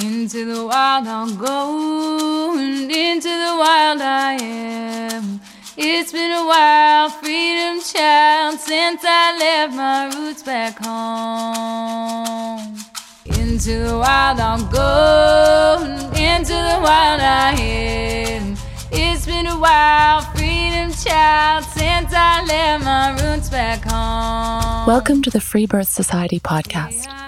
Into the wild I'll go, and into the wild I am. It's been a while, freedom child, since I left my roots back home. Into the wild I'll go, and into the wild I am. It's been a while, freedom child, since I left my roots back home. Welcome to the Free Birth Society podcast.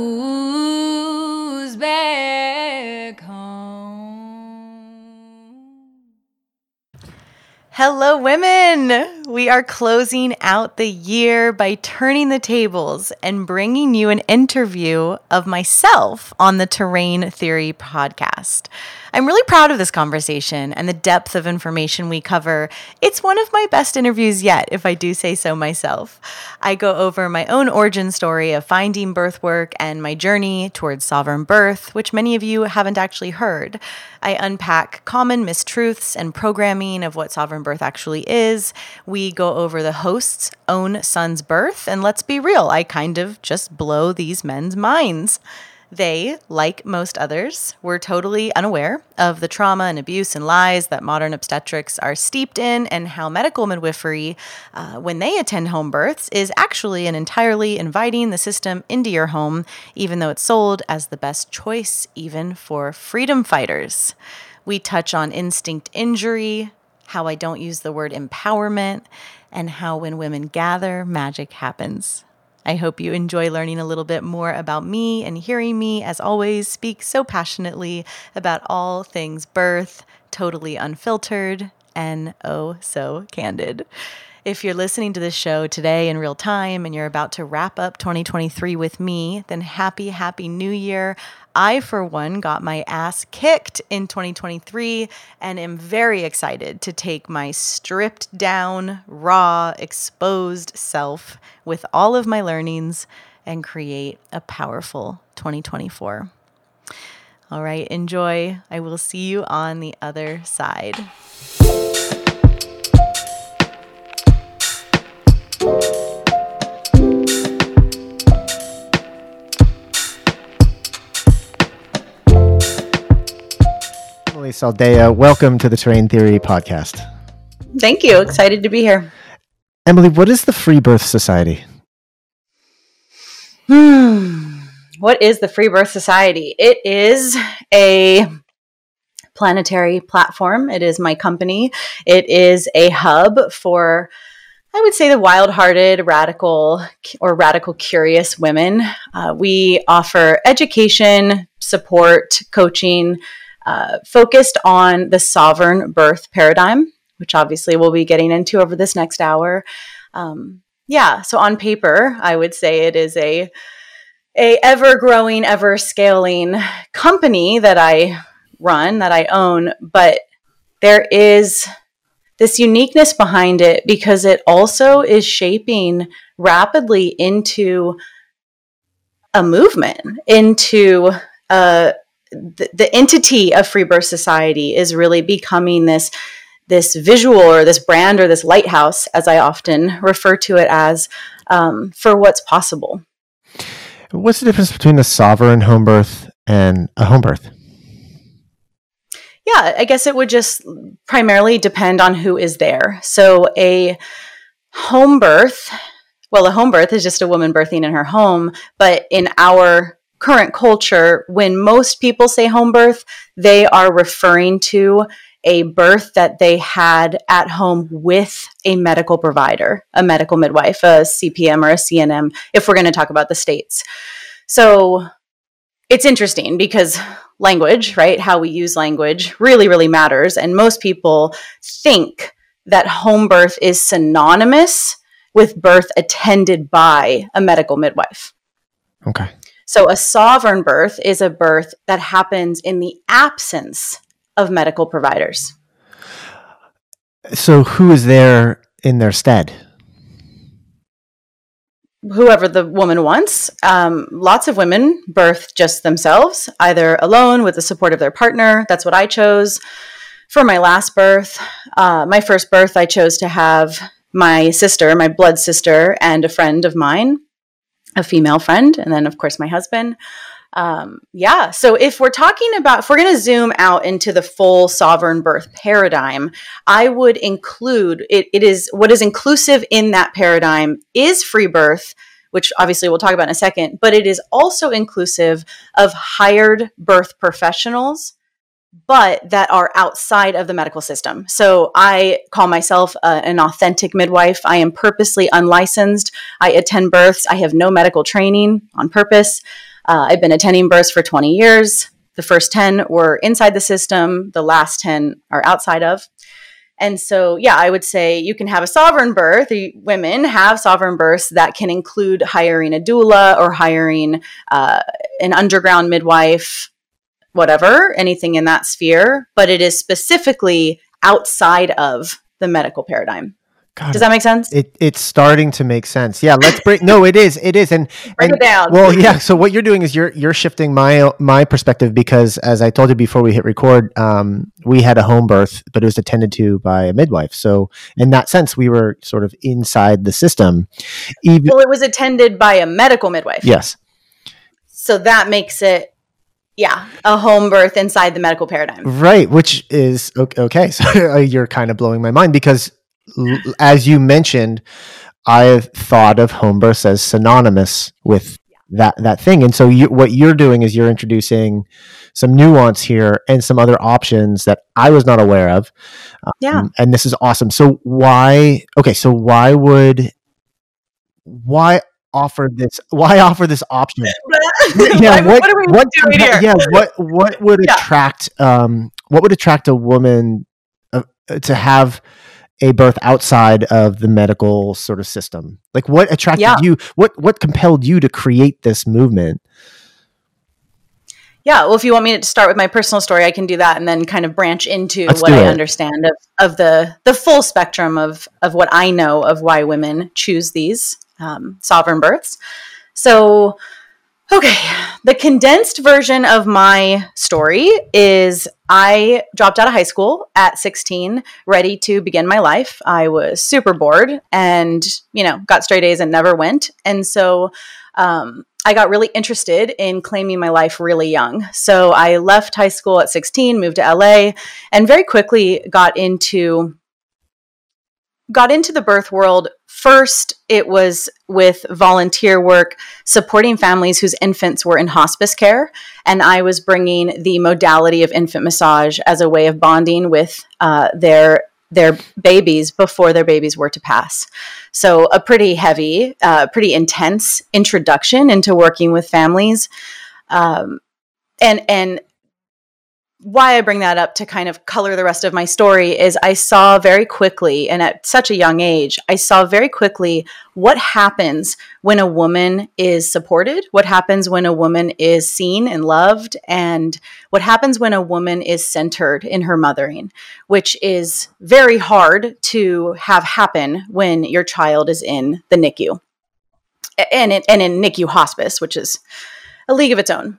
Roots back home. Hello, women! We are closing out the year by turning the tables and bringing you an interview of myself on the Terrain Theory podcast. I'm really proud of this conversation and the depth of information we cover. It's one of my best interviews yet, if I do say so myself. I go over my own origin story of finding birth work and my journey towards sovereign birth, which many of you haven't actually heard. I unpack common mistruths and programming of what sovereign birth actually is. We go over the host's own son's birth, and let's be real, I kind of just blow these men's minds. They, like most others, were totally unaware of the trauma and abuse and lies that modern obstetrics are steeped in, and how medical midwifery, uh, when they attend home births, is actually an entirely inviting the system into your home, even though it's sold as the best choice, even for freedom fighters. We touch on instinct injury, how I don't use the word empowerment, and how when women gather, magic happens. I hope you enjoy learning a little bit more about me and hearing me, as always, speak so passionately about all things birth, totally unfiltered, and oh so candid. If you're listening to this show today in real time and you're about to wrap up 2023 with me, then happy, happy new year. I, for one, got my ass kicked in 2023 and am very excited to take my stripped down, raw, exposed self with all of my learnings and create a powerful 2024. All right, enjoy. I will see you on the other side. Emilee Saldaya, welcome to the Terrain Theory podcast. Thank you. Excited to be here. Emilee, what is the Free Birth Society? Hmm. What is the Free Birth Society? It is a planetary platform. It is my company. It is a hub for, I would say, the wild hearted, radical, or radical curious women. Uh, we offer education, support, coaching, uh, focused on the sovereign birth paradigm, which obviously we'll be getting into over this next hour. Um, yeah, so on paper, I would say it is a a ever growing, ever scaling company that I run, that I own, but there is this uniqueness behind it because it also is shaping rapidly into a movement, into uh, the, the entity of Free Birth Society is really becoming this this visual or this brand or this lighthouse, as I often refer to it as, um, for what's possible. What's the difference between a sovereign home birth and a home birth? Yeah, I guess it would just primarily depend on who is there. So a home birth, well, a home birth is just a woman birthing in her home, but in our current culture, when most people say home birth, they are referring to a birth that they had at home with a medical provider, a medical midwife, a CPM or a CNM, if we're going to talk about the states. So it's interesting because language, right? How we use language really, really matters. And most people think that home birth is synonymous with birth attended by a medical midwife. Okay. So, a sovereign birth is a birth that happens in the absence of medical providers. So, who is there in their stead? Whoever the woman wants. Um, lots of women birth just themselves, either alone with the support of their partner. That's what I chose for my last birth. Uh, my first birth, I chose to have my sister, my blood sister, and a friend of mine, a female friend, and then, of course, my husband. Um, yeah. So if we're talking about, if we're going to zoom out into the full sovereign birth paradigm, I would include it, it is what is inclusive in that paradigm is free birth, which obviously we'll talk about in a second, but it is also inclusive of hired birth professionals but that are outside of the medical system. So I call myself uh, an authentic midwife. I am purposely unlicensed. I attend births. I have no medical training on purpose. Uh, I've been attending births for 20 years. The first 10 were inside the system, the last 10 are outside of. And so, yeah, I would say you can have a sovereign birth. Women have sovereign births that can include hiring a doula or hiring uh, an underground midwife, whatever, anything in that sphere, but it is specifically outside of the medical paradigm. God, Does that make sense? It, it's starting to make sense. Yeah, let's break. no, it is. It is. And break and, it down. Well, yeah. So what you're doing is you're you're shifting my my perspective because, as I told you before we hit record, um, we had a home birth, but it was attended to by a midwife. So in that sense, we were sort of inside the system. Even, well, it was attended by a medical midwife. Yes. So that makes it yeah, a home birth inside the medical paradigm. Right, which is okay. So you're kind of blowing my mind because, as you mentioned, I've thought of home births as synonymous with that that thing, and so you, what you're doing is you're introducing some nuance here and some other options that I was not aware of. Yeah, um, and this is awesome. So why? Okay, so why would why offer this why offer this option? Yeah what, what, yeah what what would yeah. attract um what would attract a woman uh, to have a birth outside of the medical sort of system? Like what attracted yeah. you what what compelled you to create this movement? Yeah well if you want me to start with my personal story i can do that and then kind of branch into Let's what i understand of, of the the full spectrum of of what i know of why women choose these um, sovereign births. So, okay, the condensed version of my story is I dropped out of high school at 16, ready to begin my life. I was super bored and, you know, got straight A's and never went. And so, um, I got really interested in claiming my life really young. So I left high school at 16, moved to LA, and very quickly got into got into the birth world first it was with volunteer work supporting families whose infants were in hospice care and i was bringing the modality of infant massage as a way of bonding with uh, their their babies before their babies were to pass. So a pretty heavy uh, pretty intense introduction into working with families. Um, and and why I bring that up to kind of color the rest of my story is I saw very quickly, and at such a young age, I saw very quickly what happens when a woman is supported, what happens when a woman is seen and loved, and what happens when a woman is centered in her mothering, which is very hard to have happen when your child is in the NICU and in, and in NICU hospice, which is a league of its own.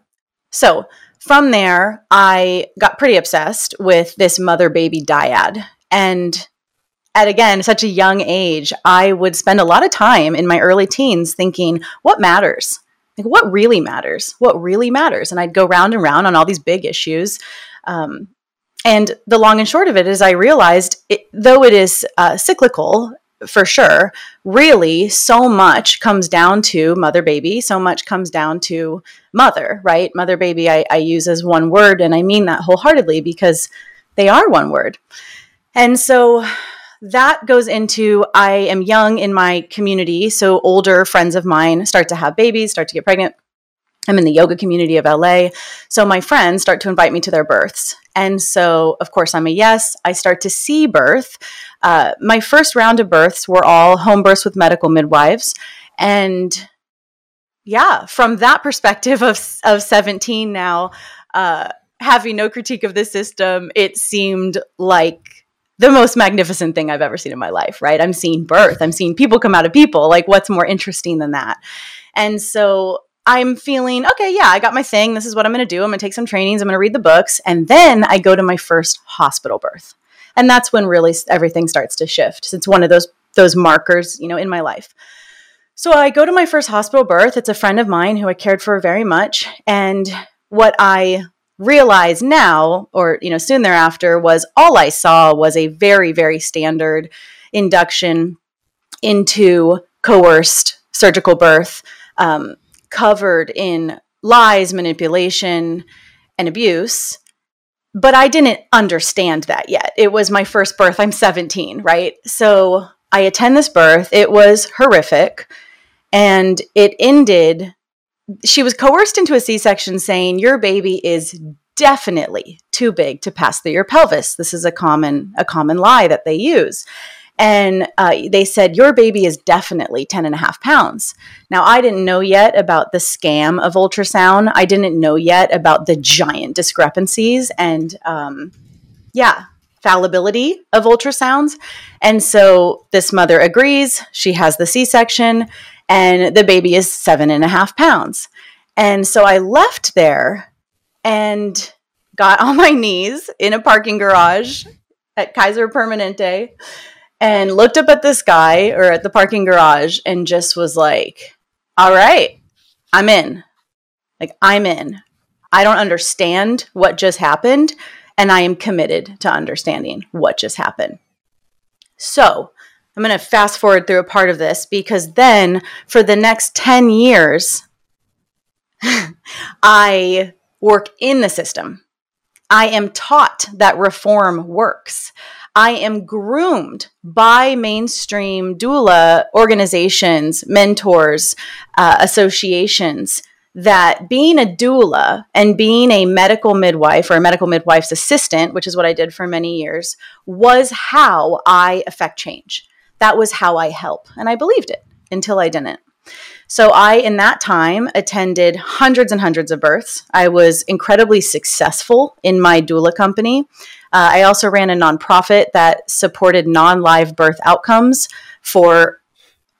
So, from there, I got pretty obsessed with this mother baby dyad. And at again such a young age, I would spend a lot of time in my early teens thinking, what matters? Like, what really matters? What really matters? And I'd go round and round on all these big issues. Um, and the long and short of it is, I realized, it, though it is uh, cyclical for sure, really so much comes down to mother baby, so much comes down to mother, right? Mother baby, I, I use as one word, and I mean that wholeheartedly because they are one word. And so that goes into I am young in my community, so older friends of mine start to have babies, start to get pregnant. I'm in the yoga community of LA. So my friends start to invite me to their births. And so, of course, I'm a yes. I start to see birth. Uh, my first round of births were all home births with medical midwives. And yeah, from that perspective of of 17 now, uh, having no critique of the system, it seemed like the most magnificent thing I've ever seen in my life, right? I'm seeing birth, I'm seeing people come out of people. Like, what's more interesting than that? And so I'm feeling, okay, yeah, I got my thing. This is what I'm going to do. I'm going to take some trainings, I'm going to read the books. And then I go to my first hospital birth. And that's when really everything starts to shift. It's one of those those markers, you know, in my life. So I go to my first hospital birth. It's a friend of mine who I cared for very much. And what I realize now, or, you know, soon thereafter, was all I saw was a very, very standard induction into coerced surgical birth, um, covered in lies, manipulation, and abuse. But I didn't understand that yet. It was my first birth. I'm 17, right? So I attend this birth. It was horrific. And it ended, she was coerced into a C section saying, Your baby is definitely too big to pass through your pelvis. This is a common, a common lie that they use. And uh, they said, Your baby is definitely 10 and a half pounds. Now, I didn't know yet about the scam of ultrasound. I didn't know yet about the giant discrepancies and, um, yeah, fallibility of ultrasounds. And so this mother agrees. She has the C section and the baby is seven and a half pounds. And so I left there and got on my knees in a parking garage at Kaiser Permanente and looked up at this guy or at the parking garage and just was like, all right, I'm in. Like, I'm in. I don't understand what just happened, and I am committed to understanding what just happened. So, I'm going to fast forward through a part of this because then for the next 10 years, I work in the system. I am taught that reform works. I am groomed by mainstream doula organizations, mentors, uh, associations that being a doula and being a medical midwife or a medical midwife's assistant, which is what I did for many years, was how I affect change that was how I help. And I believed it until I didn't. So I, in that time, attended hundreds and hundreds of births. I was incredibly successful in my doula company. Uh, I also ran a nonprofit that supported non live birth outcomes for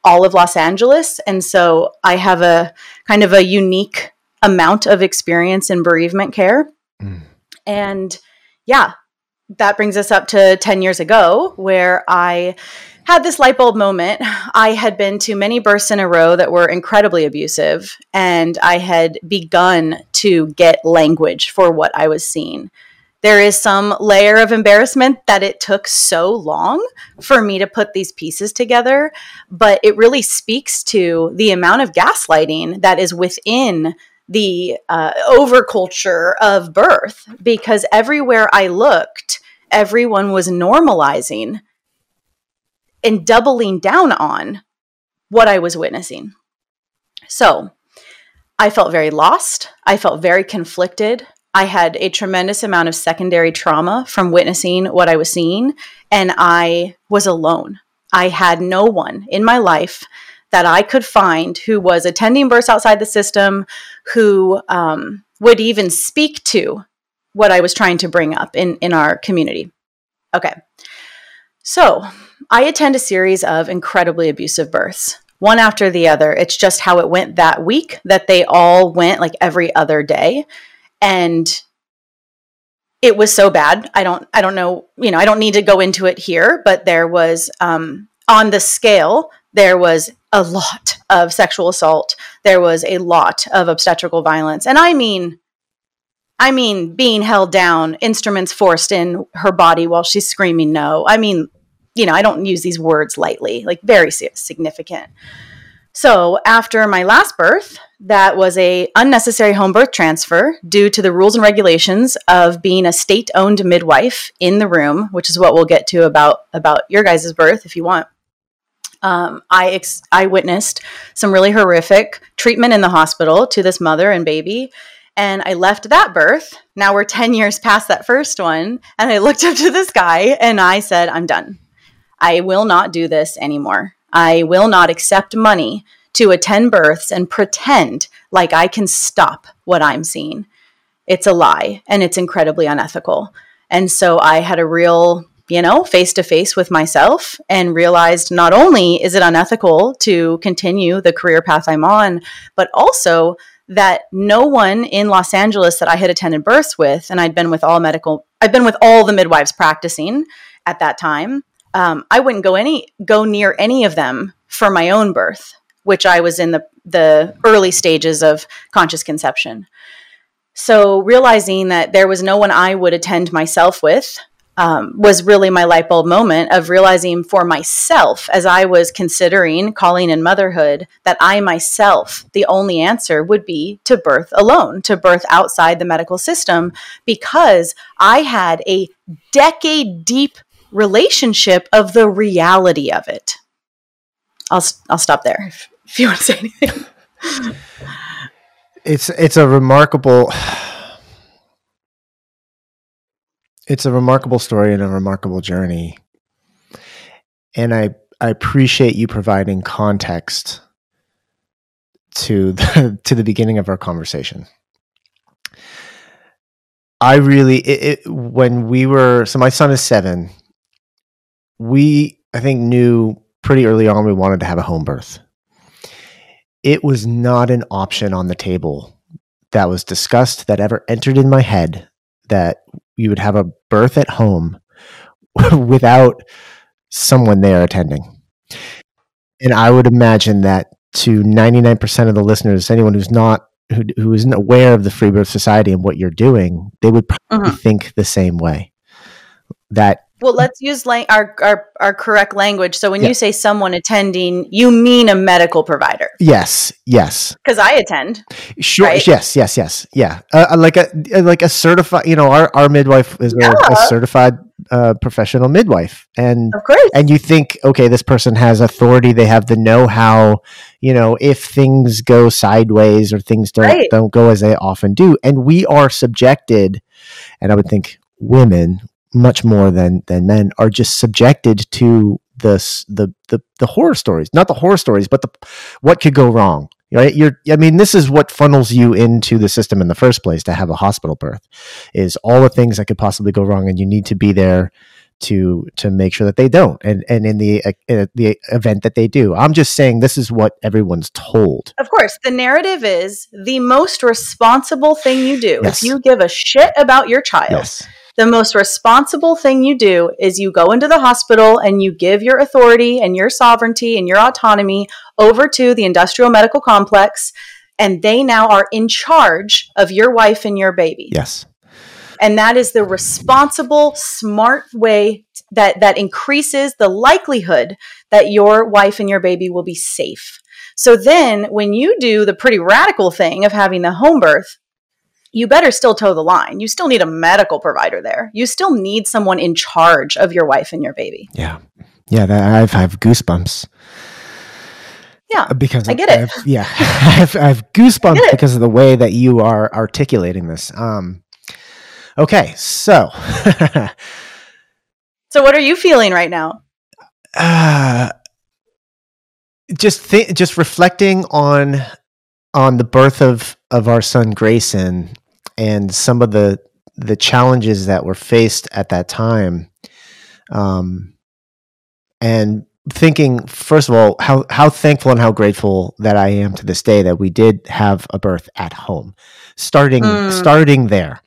all of Los Angeles. And so I have a kind of a unique amount of experience in bereavement care. Mm. And yeah, that brings us up to 10 years ago, where I had this light bulb moment. I had been to many births in a row that were incredibly abusive, and I had begun to get language for what I was seeing. There is some layer of embarrassment that it took so long for me to put these pieces together, but it really speaks to the amount of gaslighting that is within the uh, overculture of birth because everywhere I looked, everyone was normalizing and doubling down on what I was witnessing. So I felt very lost. I felt very conflicted. I had a tremendous amount of secondary trauma from witnessing what I was seeing, and I was alone. I had no one in my life that I could find who was attending births outside the system, who um, would even speak to what I was trying to bring up in, in our community. Okay. So I attend a series of incredibly abusive births, one after the other. It's just how it went that week that they all went like every other day. And it was so bad. I don't I don't know, you know, I don't need to go into it here, but there was um on the scale there was a lot of sexual assault. There was a lot of obstetrical violence. And I mean I mean, being held down, instruments forced in her body while she's screaming no. I mean, you know, I don't use these words lightly, like very significant. So after my last birth, that was a unnecessary home birth transfer due to the rules and regulations of being a state-owned midwife in the room, which is what we'll get to about about your guys' birth if you want. Um, I ex- I witnessed some really horrific treatment in the hospital to this mother and baby, and I left that birth. Now we're 10 years past that first one. And I looked up to the sky and I said, I'm done. I will not do this anymore. I will not accept money to attend births and pretend like I can stop what I'm seeing. It's a lie and it's incredibly unethical. And so I had a real, you know, face to face with myself and realized not only is it unethical to continue the career path I'm on, but also that no one in Los Angeles that I had attended births with, and I'd been with all medical, I'd been with all the midwives practicing at that time. Um, I wouldn't go any go near any of them for my own birth, which I was in the the early stages of conscious conception. So realizing that there was no one I would attend myself with um, was really my light bulb moment of realizing for myself as I was considering calling in motherhood that I myself, the only answer would be to birth alone, to birth outside the medical system, because I had a decade deep relationship of the reality of it. I'll, I'll stop there if, if you want to say anything. it's it's a remarkable it's a remarkable story and a remarkable journey. And I I appreciate you providing context to the, to the beginning of our conversation. I really it, it, when we were so my son is 7. We I think knew pretty early on we wanted to have a home birth. It was not an option on the table that was discussed that ever entered in my head that you would have a birth at home without someone there attending. And I would imagine that to 99% of the listeners, anyone who's not who, who isn't aware of the Free Birth Society and what you're doing, they would probably uh-huh. think the same way. That well, let's use la- our, our our correct language. So when yeah. you say someone attending, you mean a medical provider. Yes, yes. Because I attend. Sure. Right? Yes, yes, yes. Yeah. Uh, uh like a uh, like a certified. You know, our our midwife is yeah. a, a, certified uh, professional midwife, and of course, and you think, okay, this person has authority. They have the know how. You know, if things go sideways or things don't right. don't go as they often do, and we are subjected. And I would think women much more than than men are just subjected to this the the the horror stories. Not the horror stories but the what could go wrong right? You're i mean this is what funnels you into the system in the first place to have a hospital birth is all the things that could possibly go wrong and you need to be there to to make sure that they don't. And and in the uh, the event that they do i'm just saying this is what everyone's told. Of course the narrative is the most responsible thing you do. Yes. if you give a shit about your child yes the most responsible thing you do is you go into the hospital and you give your authority and your sovereignty and your autonomy over to the industrial medical complex and they now are in charge of your wife and your baby. Yes. And that is the responsible, smart way that that increases the likelihood that your wife and your baby will be safe. So then when you do the pretty radical thing of having the home birth, you better still toe the line. You still need a medical provider there. You still need someone in charge of your wife and your baby. Yeah. Yeah. That, I've, I have goosebumps. Yeah. Uh, because I get it. I've, yeah. I have, I have goosebumps because of the way that you are articulating this. Um, okay. So, so what are you feeling right now? Uh, just think, just reflecting on on the birth of of our son Grayson and some of the the challenges that were faced at that time um, and thinking first of all how how thankful and how grateful that I am to this day that we did have a birth at home starting mm. starting there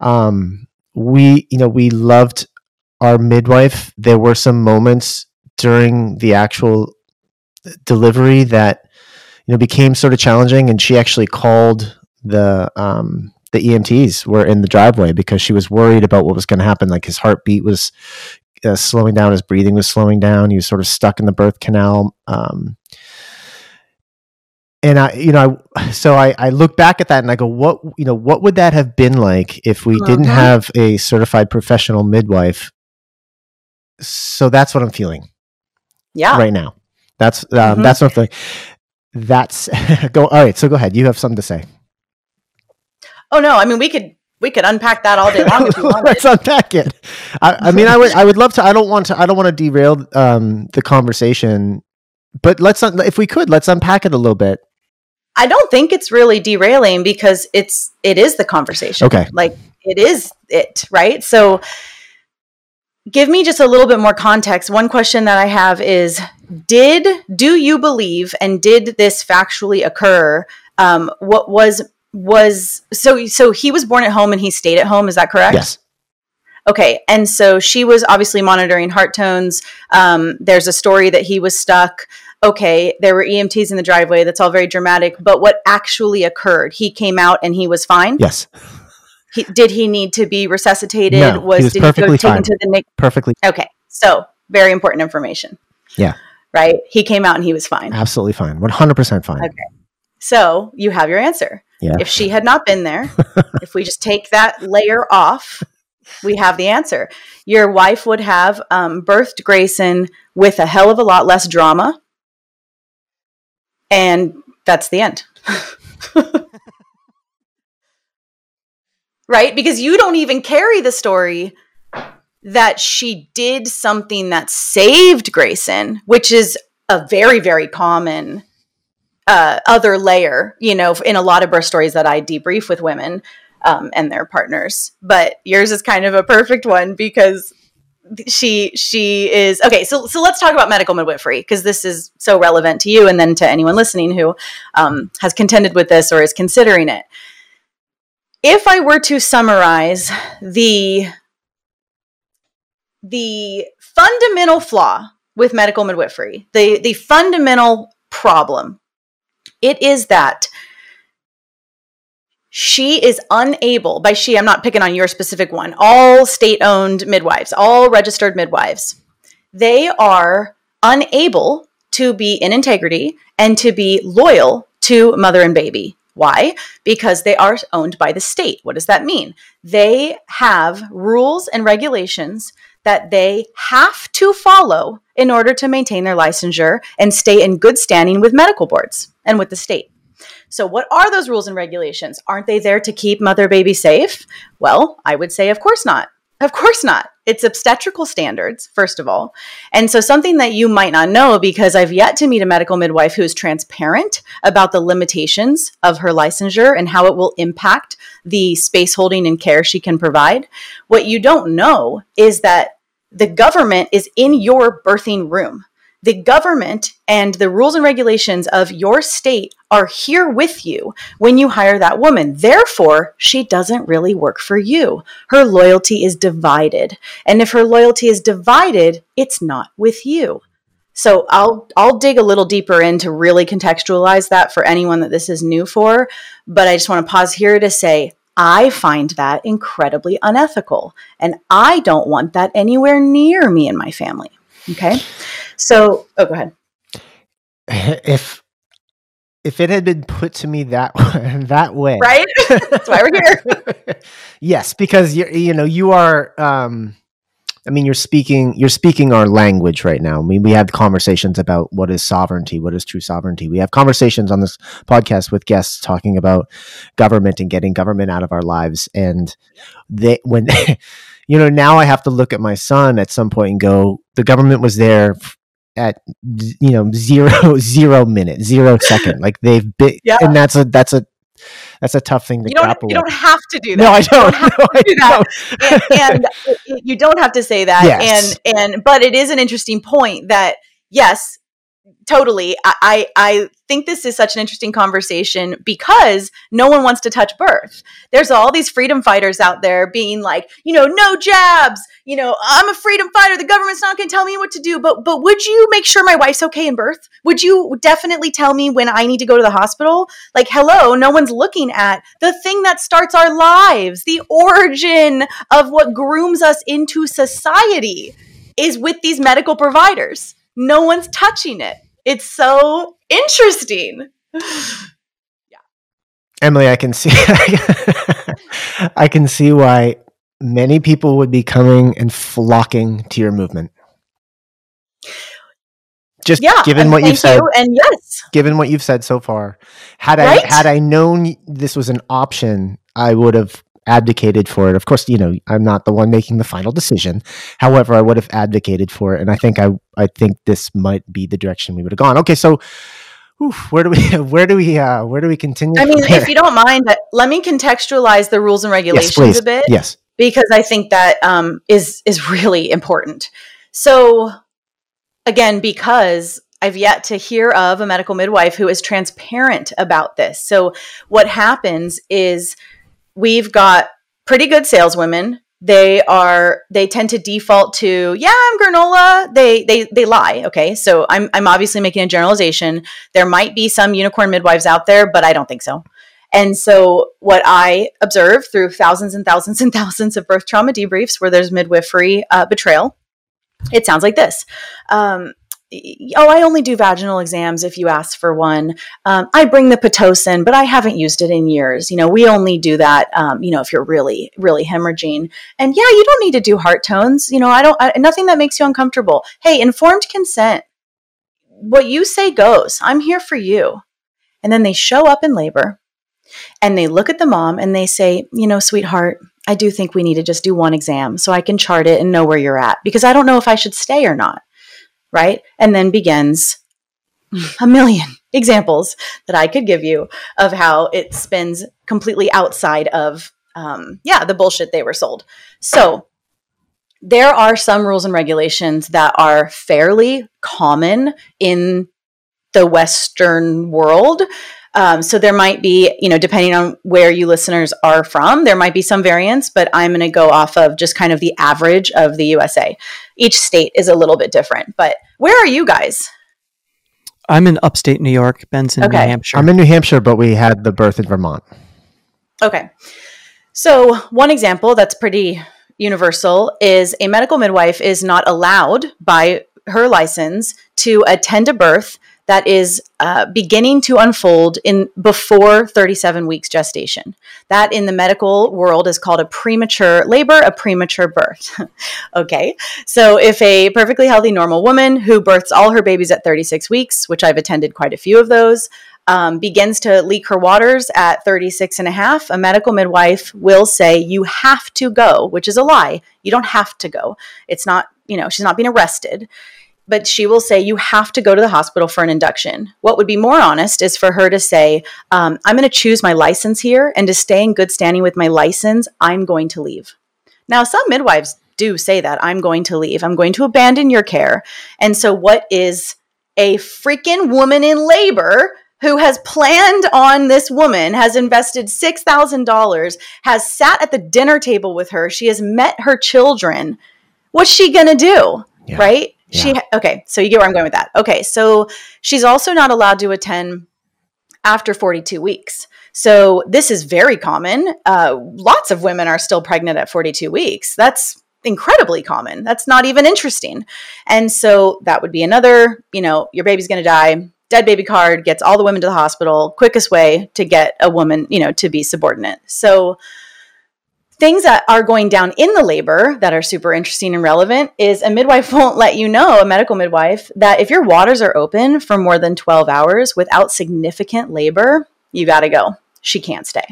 um, we you know we loved our midwife there were some moments during the actual delivery that you know became sort of challenging and she actually called the um, the EMTs were in the driveway because she was worried about what was going to happen. Like his heartbeat was uh, slowing down, his breathing was slowing down. He was sort of stuck in the birth canal. Um, and I, you know, I, so I, I look back at that and I go, what, you know, what would that have been like if we didn't uh-huh. have a certified professional midwife? So that's what I'm feeling. Yeah. Right now. That's, um, mm-hmm. that's what I'm feeling. That's go. All right. So go ahead. You have something to say. Oh no, I mean we could we could unpack that all day long if you want. Let's unpack it. I, I, mean, I would I would love to. I don't want to. I don't want to derail um, the conversation but let's un- if we could let's unpack it a little bit. I don't think it's really derailing because it's it is the conversation. Okay. Like it is it, right? So give me just a little bit more context. One question that I have is did do you believe and did this factually occur? Um, what was was so so he was born at home and he stayed at home, is that correct? Yes. Okay, and so she was obviously monitoring heart tones. Um, there's a story that he was stuck. Okay, there were EMTs in the driveway. That's all very dramatic. But what actually occurred? He came out and he was fine. Yes. He, did he need to be resuscitated? No, he was did perfectly he go taken fine. to the NIC? Perfectly. Okay, so very important information. Yeah. Right. He came out and he was fine. Absolutely fine. One hundred percent fine. Okay. So you have your answer. Yeah. If she had not been there, if we just take that layer off, we have the answer. Your wife would have um, birthed Grayson with a hell of a lot less drama. And that's the end. right? Because you don't even carry the story that she did something that saved Grayson, which is a very, very common uh, other layer, you know, in a lot of birth stories that I debrief with women um, and their partners. But yours is kind of a perfect one because she she is okay. So so let's talk about medical midwifery because this is so relevant to you and then to anyone listening who um, has contended with this or is considering it. If I were to summarize the the fundamental flaw with medical midwifery, the the fundamental problem it is that she is unable, by she, I'm not picking on your specific one, all state owned midwives, all registered midwives, they are unable to be in integrity and to be loyal to mother and baby. Why? Because they are owned by the state. What does that mean? They have rules and regulations that they have to follow in order to maintain their licensure and stay in good standing with medical boards and with the state. So, what are those rules and regulations? Aren't they there to keep mother baby safe? Well, I would say, of course not. Of course not. It's obstetrical standards, first of all. And so, something that you might not know because I've yet to meet a medical midwife who is transparent about the limitations of her licensure and how it will impact the space holding and care she can provide. What you don't know is that the government is in your birthing room. The government and the rules and regulations of your state are here with you when you hire that woman. Therefore, she doesn't really work for you. Her loyalty is divided. And if her loyalty is divided, it's not with you. So I'll I'll dig a little deeper in to really contextualize that for anyone that this is new for, but I just want to pause here to say I find that incredibly unethical and I don't want that anywhere near me and my family. Okay? So, oh go ahead. If if it had been put to me that that way, Right? That's why we're here. yes, because you you know you are. Um, I mean, you're speaking you're speaking our language right now. I mean, we have conversations about what is sovereignty, what is true sovereignty. We have conversations on this podcast with guests talking about government and getting government out of our lives. And they when you know now I have to look at my son at some point and go, the government was there at you know zero zero minute zero second like they've been Yeah. and that's a that's a that's a tough thing to You don't grapple you with. don't have to do that. No, I You don't. have No, I do that. don't. and, and you don't have to say that Yes. and and but it is an interesting point that yes totally. I, I think this is such an interesting conversation because no one wants to touch birth. There's all these freedom fighters out there being like you know no jabs you know i'm a freedom fighter the government's not going to tell me what to do but but would you make sure my wife's okay in birth? Would you definitely tell me when i need to go to the hospital? Like hello no one's looking at the thing that starts our lives the origin of what grooms us into society is with these medical providers. No one's touching it it's so interesting yeah. Emilee, I can see I can see why many people would be coming and flocking to your movement. Just yeah given what you've said, you, and yes given what you've said so far, had Right? I had I known this was an option, I would have advocated for it. Of course, you know, I'm not the one making the final decision. However, I would have advocated for it, and I think I I think this might be the direction we would have gone. Okay, so oof, where do we where do we uh, where do we continue? I mean, if you don't mind, let me contextualize the rules and regulations yes, a bit. Yes, because I think that um, is is really important. So, again, because I've yet to hear of a medical midwife who is transparent about this. So, what happens is we've got pretty good saleswomen. They are they tend to default to yeah i'm granola. They they they lie okay? So i'm i'm obviously making a generalization. There might be some unicorn midwives out there but i don't think so. And so what i observe through thousands and thousands and thousands of birth trauma debriefs where there's midwifery uh, betrayal it sounds like this. Um, oh, I only do vaginal exams if you ask for one. Um, I bring the Pitocin, but I haven't used it in years. You know, we only do that, um, you know, if you're really, really hemorrhaging. And yeah, you don't need to do heart tones. You know, I don't, I, nothing that makes you uncomfortable. Hey, informed consent. What you say goes. I'm here for you. And then they show up in labor and they look at the mom and they say, you know, sweetheart, I do think we need to just do one exam so I can chart it and know where you're at because I don't know if I should stay or not right? And then begins a million examples that I could give you of how it spins completely outside of, um, yeah, the bullshit they were sold. So there are some rules and regulations that are fairly common in the Western world um, so there might be, you know, depending on where you listeners are from, there might be some variance, but I'm going to go off of just kind of the average of the USA. Each state is a little bit different, but where are you guys? I'm in upstate New York, Benson, okay. New Hampshire. I'm in New Hampshire, but we had the birth in Vermont. Okay. So, one example that's pretty universal is a medical midwife is not allowed by her license to attend a birth that is uh, beginning to unfold in before 37 weeks gestation. That in the medical world is called a premature labor, a premature birth. okay, so if a perfectly healthy normal woman who births all her babies at 36 weeks, which I've attended quite a few of those, um, begins to leak her waters at 36 and a half, a medical midwife will say, You have to go, which is a lie. You don't have to go. It's not, you know, she's not being arrested but she will say you have to go to the hospital for an induction. What would be more honest is for her to say, um, I'm going to choose my license here, and to stay in good standing with my license, I'm going to leave. Now, some midwives do say that I'm going to leave, I'm going to abandon your care. And so, what is a freaking woman in labor? Who has planned on this woman, has invested $6,000, has sat at the dinner table with her, she has met her children. What's she gonna do? Yeah. Right? Yeah. She okay, so you get where I'm going with that. Okay, so she's also not allowed to attend after 42 weeks. So this is very common. Uh, lots of women are still pregnant at 42 weeks. That's incredibly common. That's not even interesting. And so that would be another, you know, your baby's going to die. Dead baby card gets all the women to the hospital. Quickest way to get a woman, you know, to be subordinate. So things that are going down in the labor that are super interesting and relevant is a midwife won't let you know, a medical midwife, that if your waters are open for more than 12 hours without significant labor, you got to go. She can't stay.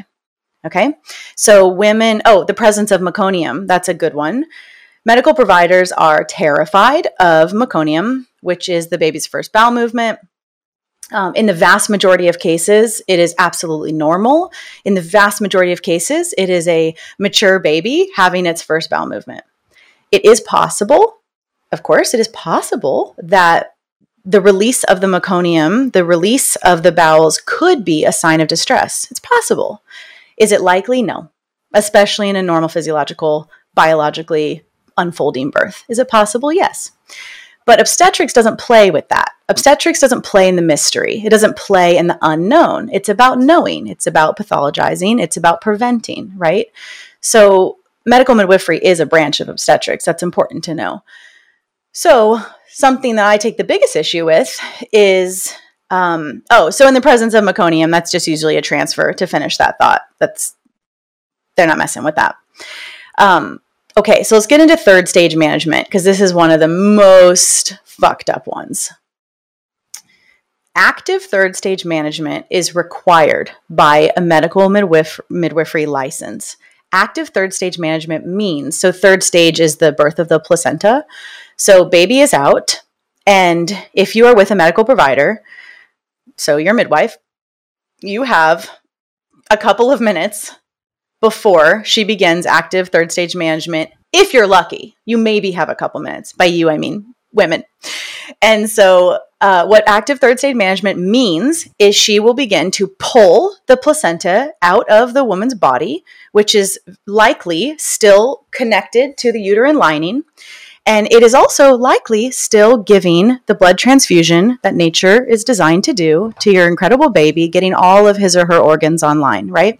Okay. So, women, oh, the presence of meconium, that's a good one. Medical providers are terrified of meconium, which is the baby's first bowel movement. Um, in the vast majority of cases, it is absolutely normal. In the vast majority of cases, it is a mature baby having its first bowel movement. It is possible, of course, it is possible that the release of the meconium, the release of the bowels, could be a sign of distress. It's possible. Is it likely? No, especially in a normal physiological, biologically unfolding birth. Is it possible? Yes. But obstetrics doesn't play with that. Obstetrics doesn't play in the mystery. It doesn't play in the unknown. It's about knowing. It's about pathologizing. It's about preventing, right? So, medical midwifery is a branch of obstetrics. That's important to know. So, something that I take the biggest issue with is um, oh, so in the presence of meconium, that's just usually a transfer to finish that thought. That's they're not messing with that. Um, Okay, so let's get into third stage management because this is one of the most fucked up ones. Active third stage management is required by a medical midwif- midwifery license. active third stage management means. So, third stage is the birth of the placenta. So, baby is out. And if you are with a medical provider, so your midwife, you have a couple of minutes before she begins active third stage management. If you're lucky, you maybe have a couple minutes. By you, I mean women. And so, uh, what active third stage management means is she will begin to pull the placenta out of the woman's body, which is likely still connected to the uterine lining. And it is also likely still giving the blood transfusion that nature is designed to do to your incredible baby, getting all of his or her organs online, right?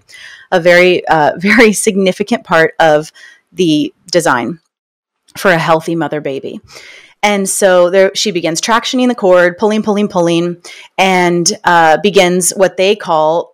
A very, uh, very significant part of the design for a healthy mother baby. And so there, she begins tractioning the cord, pulling, pulling, pulling, and uh, begins what they call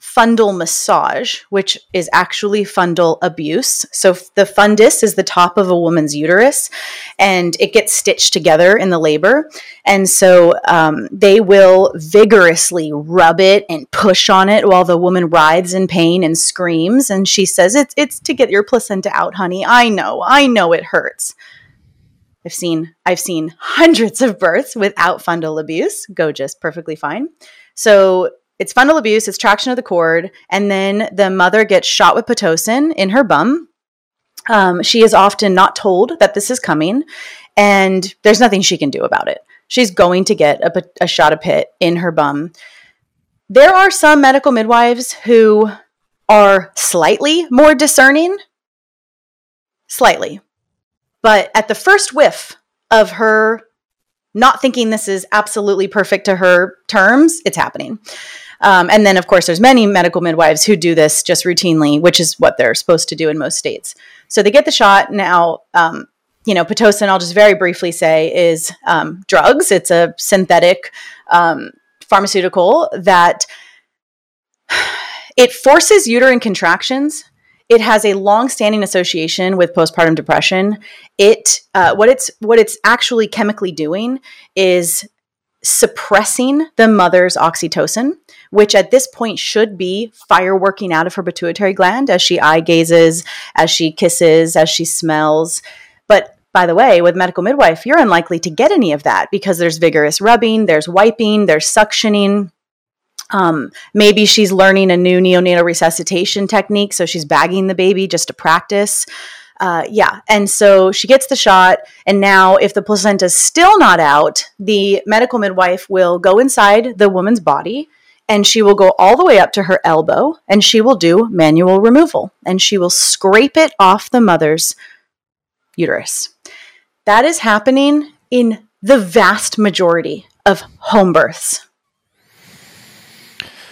fundal massage, which is actually fundal abuse. So the fundus is the top of a woman's uterus, and it gets stitched together in the labor. And so um, they will vigorously rub it and push on it while the woman writhes in pain and screams. And she says, "It's it's to get your placenta out, honey. I know, I know it hurts." I've seen I've seen hundreds of births without fundal abuse go just perfectly fine. So it's fundal abuse, it's traction of the cord, and then the mother gets shot with pitocin in her bum. Um, she is often not told that this is coming, and there's nothing she can do about it. She's going to get a, a shot of pit in her bum. There are some medical midwives who are slightly more discerning, slightly, but at the first whiff of her not thinking this is absolutely perfect to her terms, it's happening. Um, and then, of course, there's many medical midwives who do this just routinely, which is what they're supposed to do in most states. So they get the shot. Now, um, you know, Pitocin, I'll just very briefly say, is um, drugs. It's a synthetic um, pharmaceutical that it forces uterine contractions it has a long-standing association with postpartum depression. It uh, what it's what it's actually chemically doing is suppressing the mother's oxytocin, which at this point should be fireworking out of her pituitary gland as she eye gazes, as she kisses, as she smells. But by the way, with medical midwife, you're unlikely to get any of that because there's vigorous rubbing, there's wiping, there's suctioning. Um, maybe she's learning a new neonatal resuscitation technique, so she's bagging the baby just to practice. Uh, yeah, and so she gets the shot, and now if the placenta is still not out, the medical midwife will go inside the woman's body and she will go all the way up to her elbow and she will do manual removal and she will scrape it off the mother's uterus. That is happening in the vast majority of home births.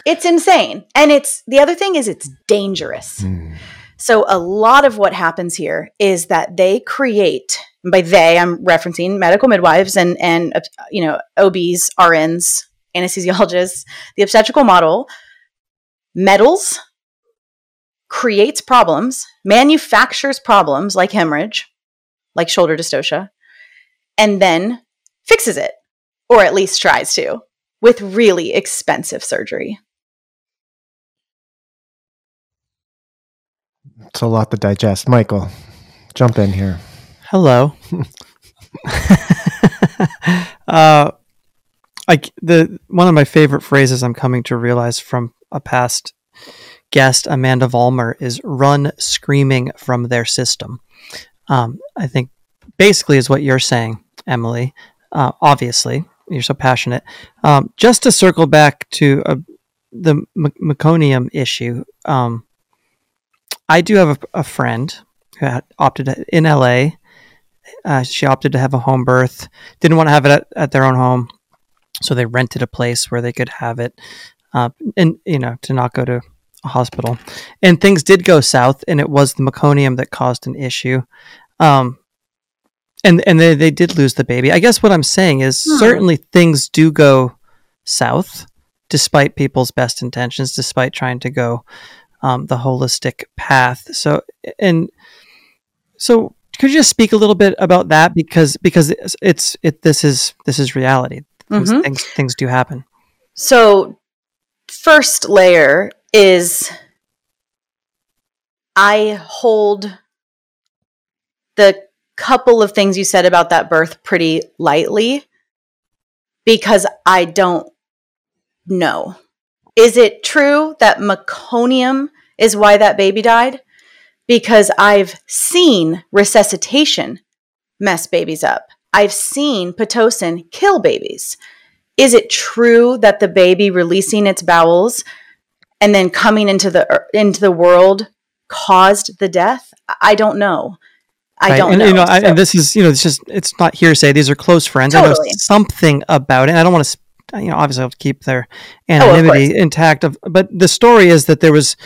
It's insane. And it's the other thing is it's dangerous. Mm. So a lot of what happens here is that they create by they I'm referencing medical midwives and and uh, you know OBs, RNs, anesthesiologists, the obstetrical model meddles creates problems, manufactures problems like hemorrhage, like shoulder dystocia, and then fixes it, or at least tries to, with really expensive surgery. It's a lot to digest. Michael, jump in here. Hello. uh, like the one of my favorite phrases I'm coming to realize from a past guest, Amanda Vollmer, is "run screaming from their system." Um, I think basically is what you're saying, Emilee. Uh, obviously, you're so passionate. Um, just to circle back to uh, the m- meconium issue. Um, I do have a, a friend who had opted to, in LA. Uh, she opted to have a home birth. Didn't want to have it at, at, their own home, so they rented a place where they could have it, uh, and you know to not go to a hospital. And things did go south, and it was the meconium that caused an issue. Um, and and they, they did lose the baby. I guess what I'm saying is hmm. certainly things do go south, despite people's best intentions, despite trying to go um, the holistic path. So, and so, could you just speak a little bit about that because because it's, it's it this is this is reality. Mm-hmm. things things do happen. So, first layer is I hold the couple of things you said about that birth pretty lightly because I don't know. Is it true that meconium is why that baby died? Because I've seen resuscitation mess babies up. I've seen Pitocin kill babies. Is it true that the baby releasing its bowels and then coming into the into the world caused the death? I don't know. I Right. don't and, know. You know, I, and this is, you know, it's just, it's not hearsay. These are close friends. I know something about it. I don't want to, you know, obviously I'll keep their Oh, anonymity intact. Of, but the story is that there was,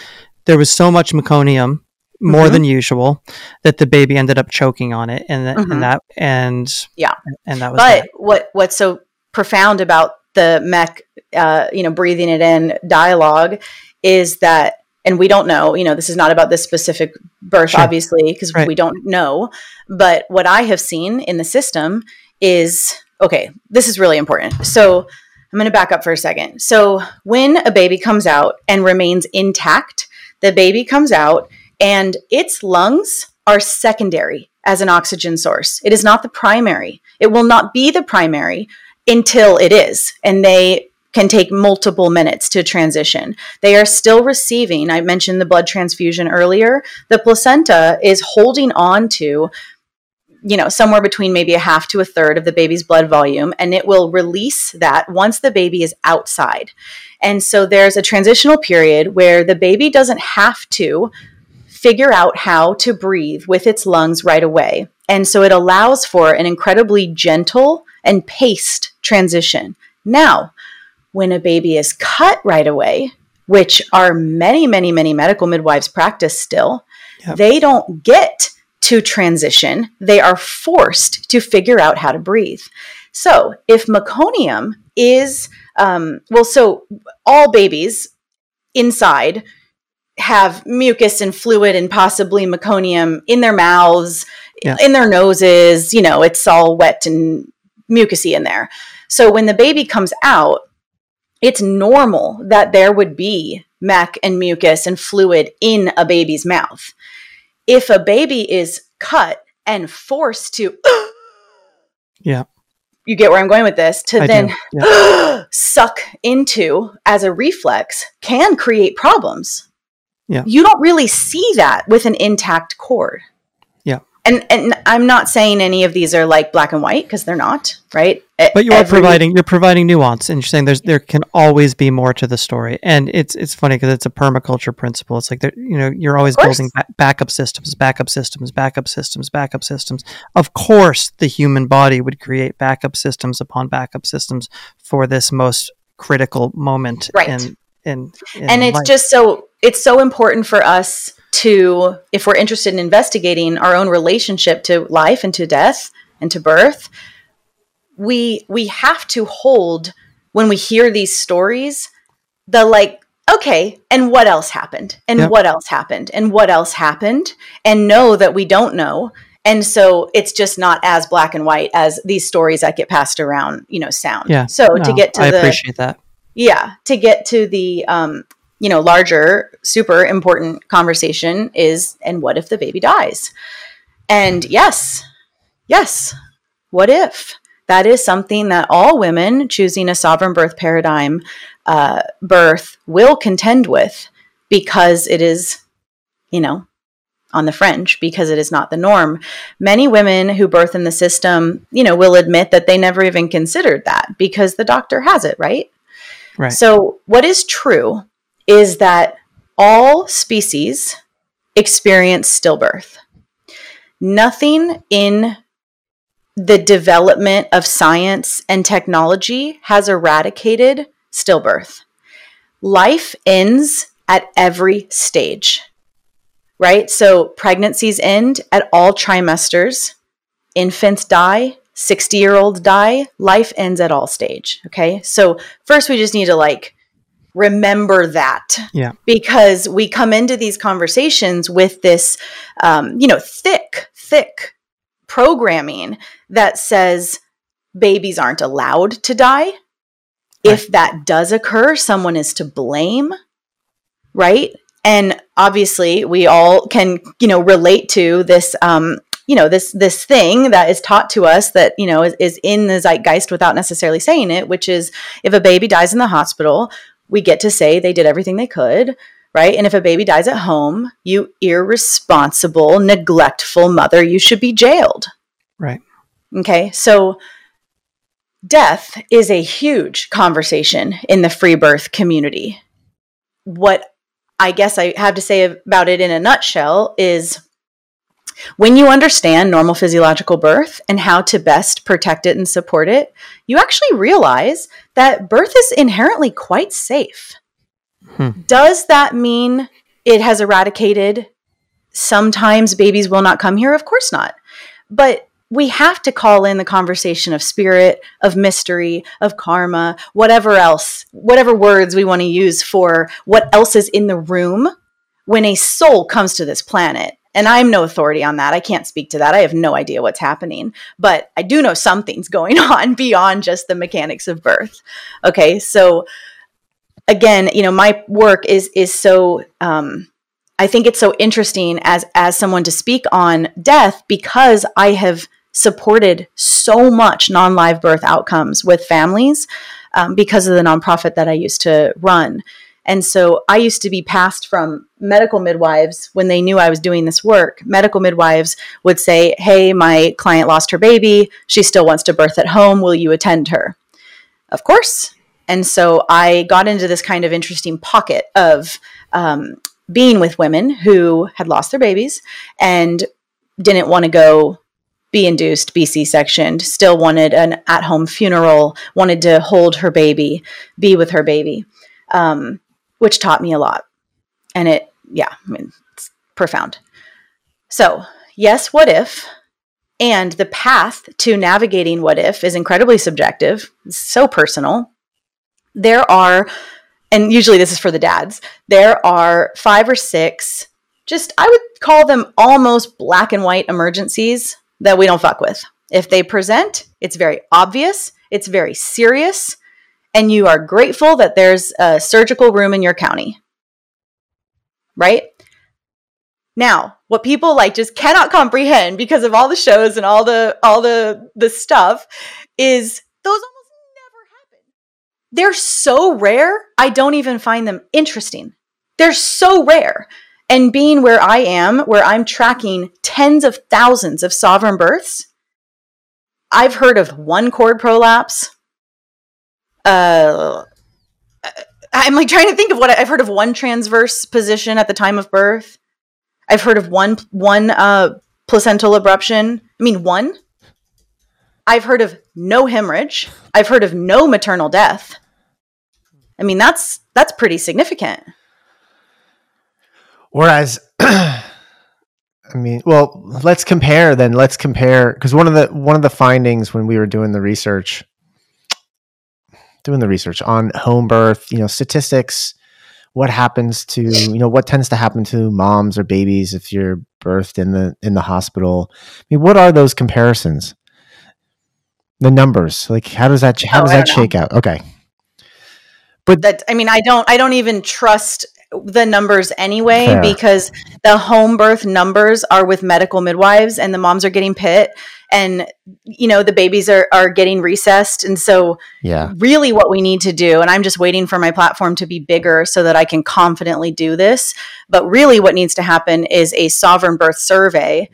there was so much meconium, more Mhm. than usual, that the baby ended up choking on it, and that, Mhm. and that, and Yeah. and that was. but that. what what's so profound about the mech uh, you know breathing it in dialogue is that and we don't know you know this is not about this specific birth Sure. obviously because Right. we don't know but what i have seen in the system is okay this is really important so i'm going to back up for a second so when a baby comes out and remains intact the baby comes out and its lungs are secondary as an oxygen source. It is not the primary. It will not be the primary until it is. And they can take multiple minutes to transition. They are still receiving, I mentioned the blood transfusion earlier. The placenta is holding on to, you know, somewhere between maybe a half to a third of the baby's blood volume, and it will release that once the baby is outside. And so there's a transitional period where the baby doesn't have to figure out how to breathe with its lungs right away. And so it allows for an incredibly gentle and paced transition. Now, when a baby is cut right away, which are many, many, many medical midwives practice still, Yep. they don't get to transition. They are forced to figure out how to breathe. So, if meconium is, um, well, so all babies inside have mucus and fluid and possibly meconium in their mouths, Yeah. in their noses. You know, it's all wet and mucusy in there. So when the baby comes out, it's normal that there would be mech and mucus and fluid in a baby's mouth. If a baby is cut and forced to, Yeah. you get where I'm going with this, to I then. Yeah. suck into as a reflex can create problems. Yeah. You don't really see that with an intact cord. And and I'm not saying any of these are like black and white because they're not, right? But you are Every- providing you're providing nuance, and you're saying there's there can always be more to the story, and it's it's funny because it's a permaculture principle. It's like there, you know you're always building ba- backup systems, backup systems, backup systems, backup systems. Of course, the human body would create backup systems upon backup systems for this most critical moment Right. in in, in and it's life. just so it's so important for us to if we're interested in investigating our own relationship to life and to death and to birth we we have to hold when we hear these stories the like okay and what else happened and Yep. what else happened and what else happened and know that we don't know and so it's just not as black and white as these stories that get passed around you know sound Yeah. so to get to I the appreciate that. yeah to get to the um you know larger super important conversation is and what if the baby dies? And yes yes what if? That is something that all women choosing a sovereign birth paradigm uh, birth will contend with because it is you know on the fringe because it is not the norm. Many women who birth in the system you know will admit that they never even considered that because the doctor has it right? Right. so, what is true is that all species experience stillbirth. Nothing in the development of science and technology has eradicated stillbirth. Life ends at every stage, right? So, pregnancies end at all trimesters, infants die, 60 year olds die, life ends at all stage. Okay. So, first, we just need to like remember that Yeah. because we come into these conversations with this, um, you know, thick, thick programming that says babies aren't allowed to die. If that does occur, someone is to blame, right? And obviously we all can you know relate to this um, you know this this thing that is taught to us that you know is, is in the zeitgeist without necessarily saying it which is if a baby dies in the hospital we get to say they did everything they could right? And if a baby dies at home you irresponsible neglectful mother you should be jailed. Right. okay so death is a huge conversation in the free birth community. What i guess i have to say about it in a nutshell is when you understand normal physiological birth and how to best protect it and support it, you actually realize that birth is inherently quite safe. Hmm. Does that mean it has eradicated sometimes babies will not come here? Of course not. But we have to call in the conversation of spirit, of mystery, of karma, whatever else, whatever words we want to use for what else is in the room when a soul comes to this planet and I'm no authority on that. I can't speak to that. I have no idea what's happening, but I do know something's going on beyond just the mechanics of birth. Okay, so again, you know, my work is is so um, I think it's so interesting as as someone to speak on death because I have supported so much non live birth outcomes with families um, because of the nonprofit that I used to run. And so I used to be passed from medical midwives when they knew I was doing this work. Medical midwives would say, Hey, my client lost her baby. She still wants to birth at home. Will you attend her? Of course. And so I got into this kind of interesting pocket of um, being with women who had lost their babies and didn't want to go be induced, be C sectioned, still wanted an at home funeral, wanted to hold her baby, be with her baby. Um, which taught me a lot. And it, yeah, I mean, it's profound. So, yes, what if? And the path to navigating what if is incredibly subjective, it's so personal. There are, and usually this is for the dads, there are five or six, just I would call them almost black and white emergencies that we don't fuck with. If they present, it's very obvious, it's very serious, and you are grateful that there's a surgical room in your county. Right? Now, what people like just cannot comprehend because of all the shows and all the all the the stuff is those almost never happen. They're so rare, I don't even find them interesting. They're so rare. And being where I am, where I'm tracking tens of thousands of sovereign births, I've heard of one cord prolapse, uh, I'm like trying to think of what I've heard of one transverse position at the time of birth. I've heard of one one uh, placental abruption. I mean, one. I've heard of no hemorrhage. I've heard of no maternal death. I mean, that's that's pretty significant. Whereas, I mean, well, let's compare then. Let's compare because one of the one of the findings when we were doing the research doing the research on home birth, you know, statistics, what happens to, you know, what tends to happen to moms or babies if you're birthed in the in the hospital. I mean, what are those comparisons? The numbers, like how does that how Oh, does that don't know. shake out? Okay. But that I mean, I don't I don't even trust the numbers anyway Fair. because the home birth numbers are with medical midwives and the moms are getting pit and you know the babies are are getting recessed and so Yeah. really what we need to do and i'm just waiting for my platform to be bigger so that i can confidently do this but really what needs to happen is a sovereign birth survey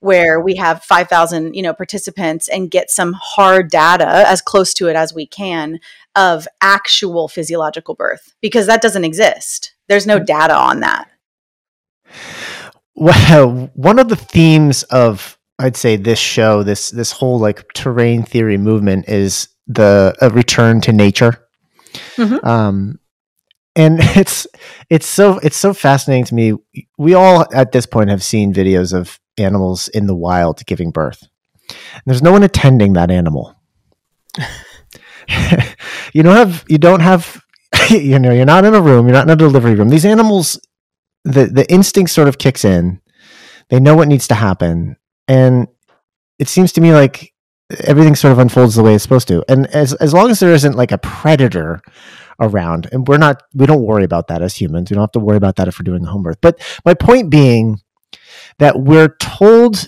where we have 5000 you know participants and get some hard data as close to it as we can of actual physiological birth because that doesn't exist there's no data on that Well, one of the themes of I'd say this show, this this whole like terrain theory movement is the a return to nature. Mhm. Um, and it's it's so it's so fascinating to me. We all at this point have seen videos of animals in the wild giving birth. And there's no one attending that animal. you don't have you don't have you know you're not in a room you're not in a delivery room. These animals the the instinct sort of kicks in. They know what needs to happen. And it seems to me like everything sort of unfolds the way it's supposed to. And as as long as there isn't like a predator around and we're not we don't worry about that as humans. We don't have to worry about that if we're doing home birth but my point being that we're told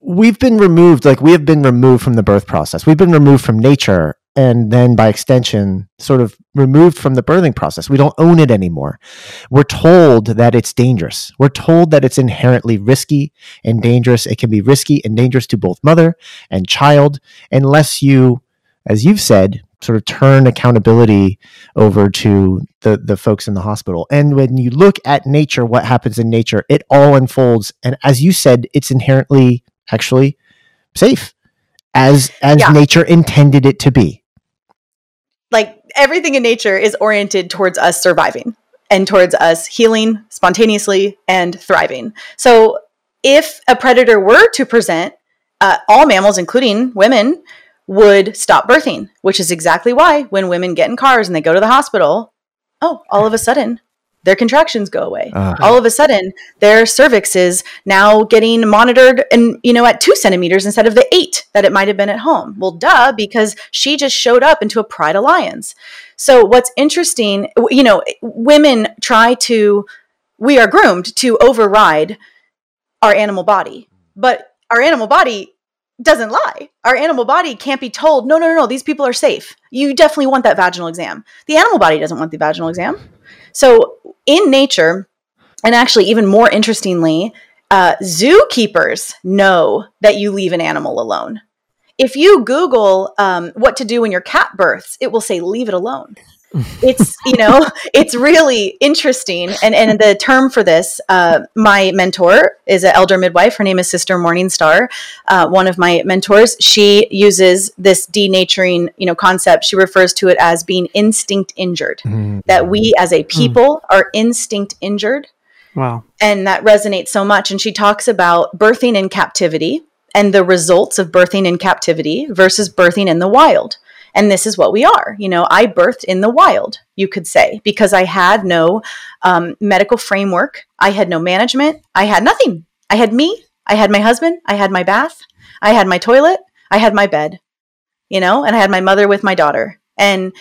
we've been removed like we have been removed from the birth process. We've been removed from nature and then by extension sort of removed from the birthing process we don't own it anymore we're told that it's dangerous we're told that it's inherently risky and dangerous it can be risky and dangerous to both mother and child unless you as you've said sort of turn accountability over to the the folks in the hospital. And when you look at nature, what happens in nature, it all unfolds. And as you said, it's inherently actually safe as as yeah. nature intended it to be. Like everything in nature is oriented towards us surviving and towards us healing spontaneously and thriving. So if a predator were to present, uh, all mammals, including women, would stop birthing, which is exactly why when women get in cars and they go to the hospital, oh, all of a sudden their contractions go away. Uh-huh. All of a sudden, their cervix is now getting monitored and, you know, at two centimeters instead of the eight that it might have been at home. Well, duh, because she just showed up into a pride of lions. So, what's interesting, you know, women try to, we are groomed to override our animal body, but our animal body doesn't lie. Our animal body can't be told, no, no, no, no, these people are safe. You definitely want that vaginal exam. The animal body doesn't want the vaginal exam. So, in nature, and actually, even more interestingly, uh, zookeepers know that you leave an animal alone. If you Google um, what to do when your cat births, it will say, leave it alone it's you know it's really interesting. And and the term for this uh, my mentor is an elder midwife. Her name is sister morningstar uh, one of my mentors. She uses this denaturing you know concept. She refers to it as being instinct injured mm-hmm. that we as a people mm. are instinct injured. Wow. And that resonates so much. And she talks about birthing in captivity and the results of birthing in captivity versus birthing in the wild and this is what we are. You know, I birthed in the wild, you could say, because I had no um, medical framework. I had no management. I had nothing. I had me. I had my husband. I had my bath. I had my toilet. I had my bed, you know, and I had my mother with my daughter. And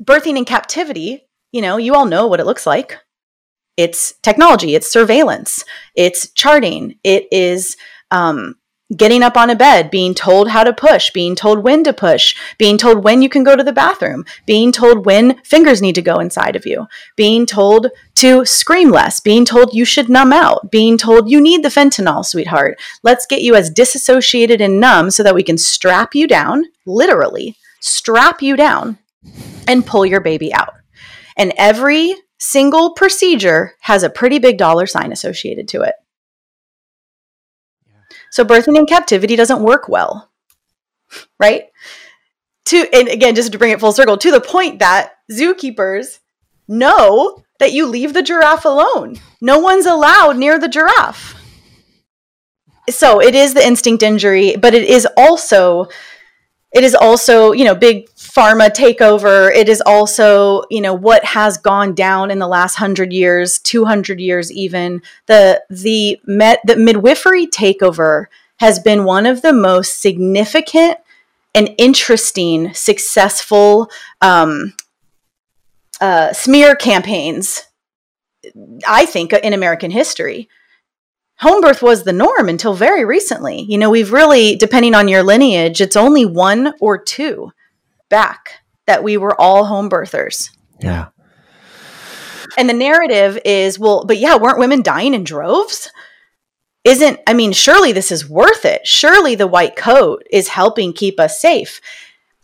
birthing in captivity, you know, you all know what it looks like. It's technology, it's surveillance, it's charting, it is um, getting up on a bed, being told how to push, being told when to push, being told when you can go to the bathroom, being told when fingers need to go inside of you, being told to scream less, being told you should numb out, being told you need the fentanyl, sweetheart. Let's get you as disassociated and numb so that we can strap you down, literally, strap you down and pull your baby out. And every single procedure has a pretty big dollar sign associated to it. So birthing in captivity doesn't work well, right? To and again, just to bring it full circle, to the point that zookeepers know that you leave the giraffe alone. No one's allowed near the giraffe. So it is the instinct injury, but it is also it is also, you know, big pharma takeover. It is also, you know, what has gone down in the last hundred years, two hundred years, even the the met the midwifery takeover has been one of the most significant and interesting, successful um, uh, smear campaigns. I think in American history home birth was the norm until very recently. You know, we've really, depending on your lineage, it's only one or two back that we were all home birthers. Yeah. And the narrative is, well, but yeah, weren't women dying in droves? Isn't, I mean, surely this is worth it. Surely the white coat is helping keep us safe.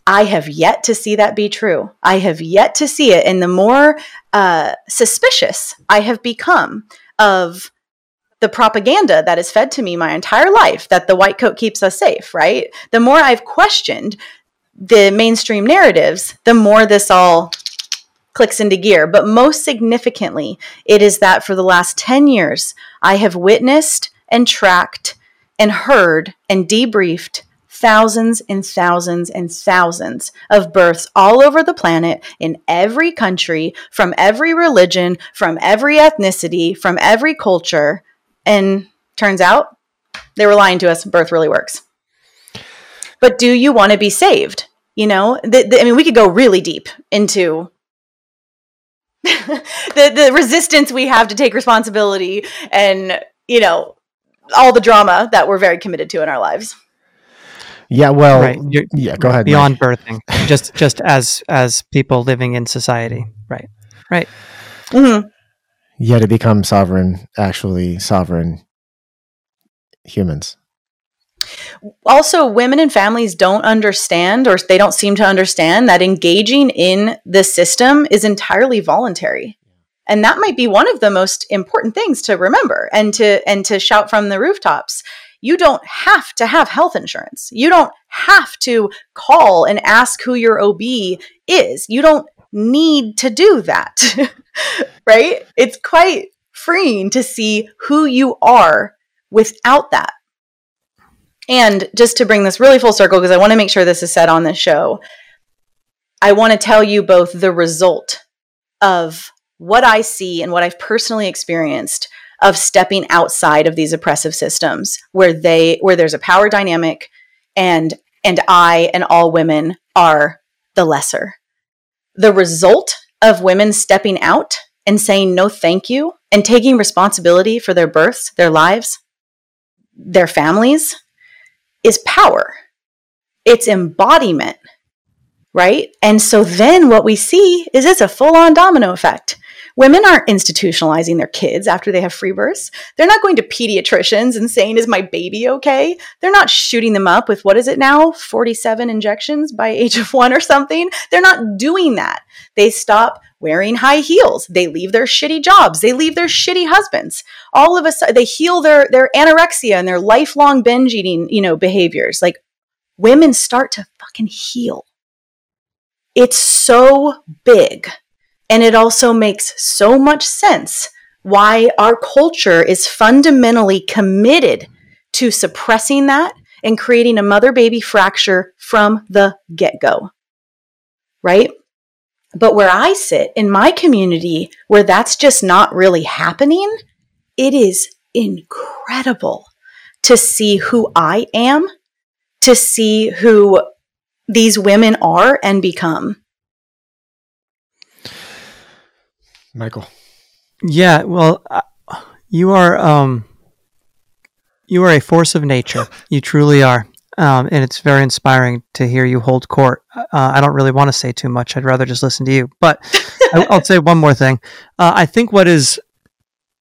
I have yet to see that be true. I have yet to see it. And the more uh, suspicious I have become of the propaganda that is fed to me my entire life that the white coat keeps us safe, right? The more I've questioned the mainstream narratives, the more this all clicks into gear. But most significantly, it is that for the last 10 years, I have witnessed and tracked and heard and debriefed thousands and thousands and thousands of births all over the planet in every country, from every religion, from every ethnicity, from every culture and turns out they were lying to us. Birth really works. But do you want to be saved? You know, the, the, I mean, we could go really deep into the the resistance we have to take responsibility and you know all the drama that we're very committed to in our lives. Yeah, well, Right. You're- yeah, go ahead. Mike. beyond birthing, just just as as people living in society, right? Right. Mhm. Yeah, to become sovereign, actually sovereign humans. Also, women and families don't understand, or they don't seem to understand, that engaging in the system is entirely voluntary, and that might be one of the most important things to remember and to and to shout from the rooftops. You don't have to have health insurance. You don't have to call and ask who your OB is. You don't need to do that, right? It's quite freeing to see who you are without that. And just to bring this really full circle, because I want to make sure this is said on this show, I want to tell you both the result of what I see and what I've personally experienced of stepping outside of these oppressive systems where they where there's a power dynamic and and I and all women are the lesser. The result of women stepping out and saying no thank you and taking responsibility for their births, their lives, their families is power. It's embodiment, right? And so then what we see is it's a full on domino effect. Women aren't institutionalizing their kids after they have free births. They're not going to pediatricians and saying, Is my baby okay? They're not shooting them up with what is it now? 47 injections by age of one or something. They're not doing that. They stop wearing high heels. They leave their shitty jobs. They leave their shitty husbands. All of a sudden, they heal their, their anorexia and their lifelong binge eating, you know, behaviors. Like women start to fucking heal. It's so big. And it also makes so much sense why our culture is fundamentally committed to suppressing that and creating a mother baby fracture from the get go. Right? But where I sit in my community, where that's just not really happening, it is incredible to see who I am, to see who these women are and become. Michael. Yeah. Well, you are um, you are a force of nature. You truly are. Um, and it's very inspiring to hear you hold court. Uh, I don't really want to say too much. I'd rather just listen to you. But I, I'll say one more thing. Uh, I think what is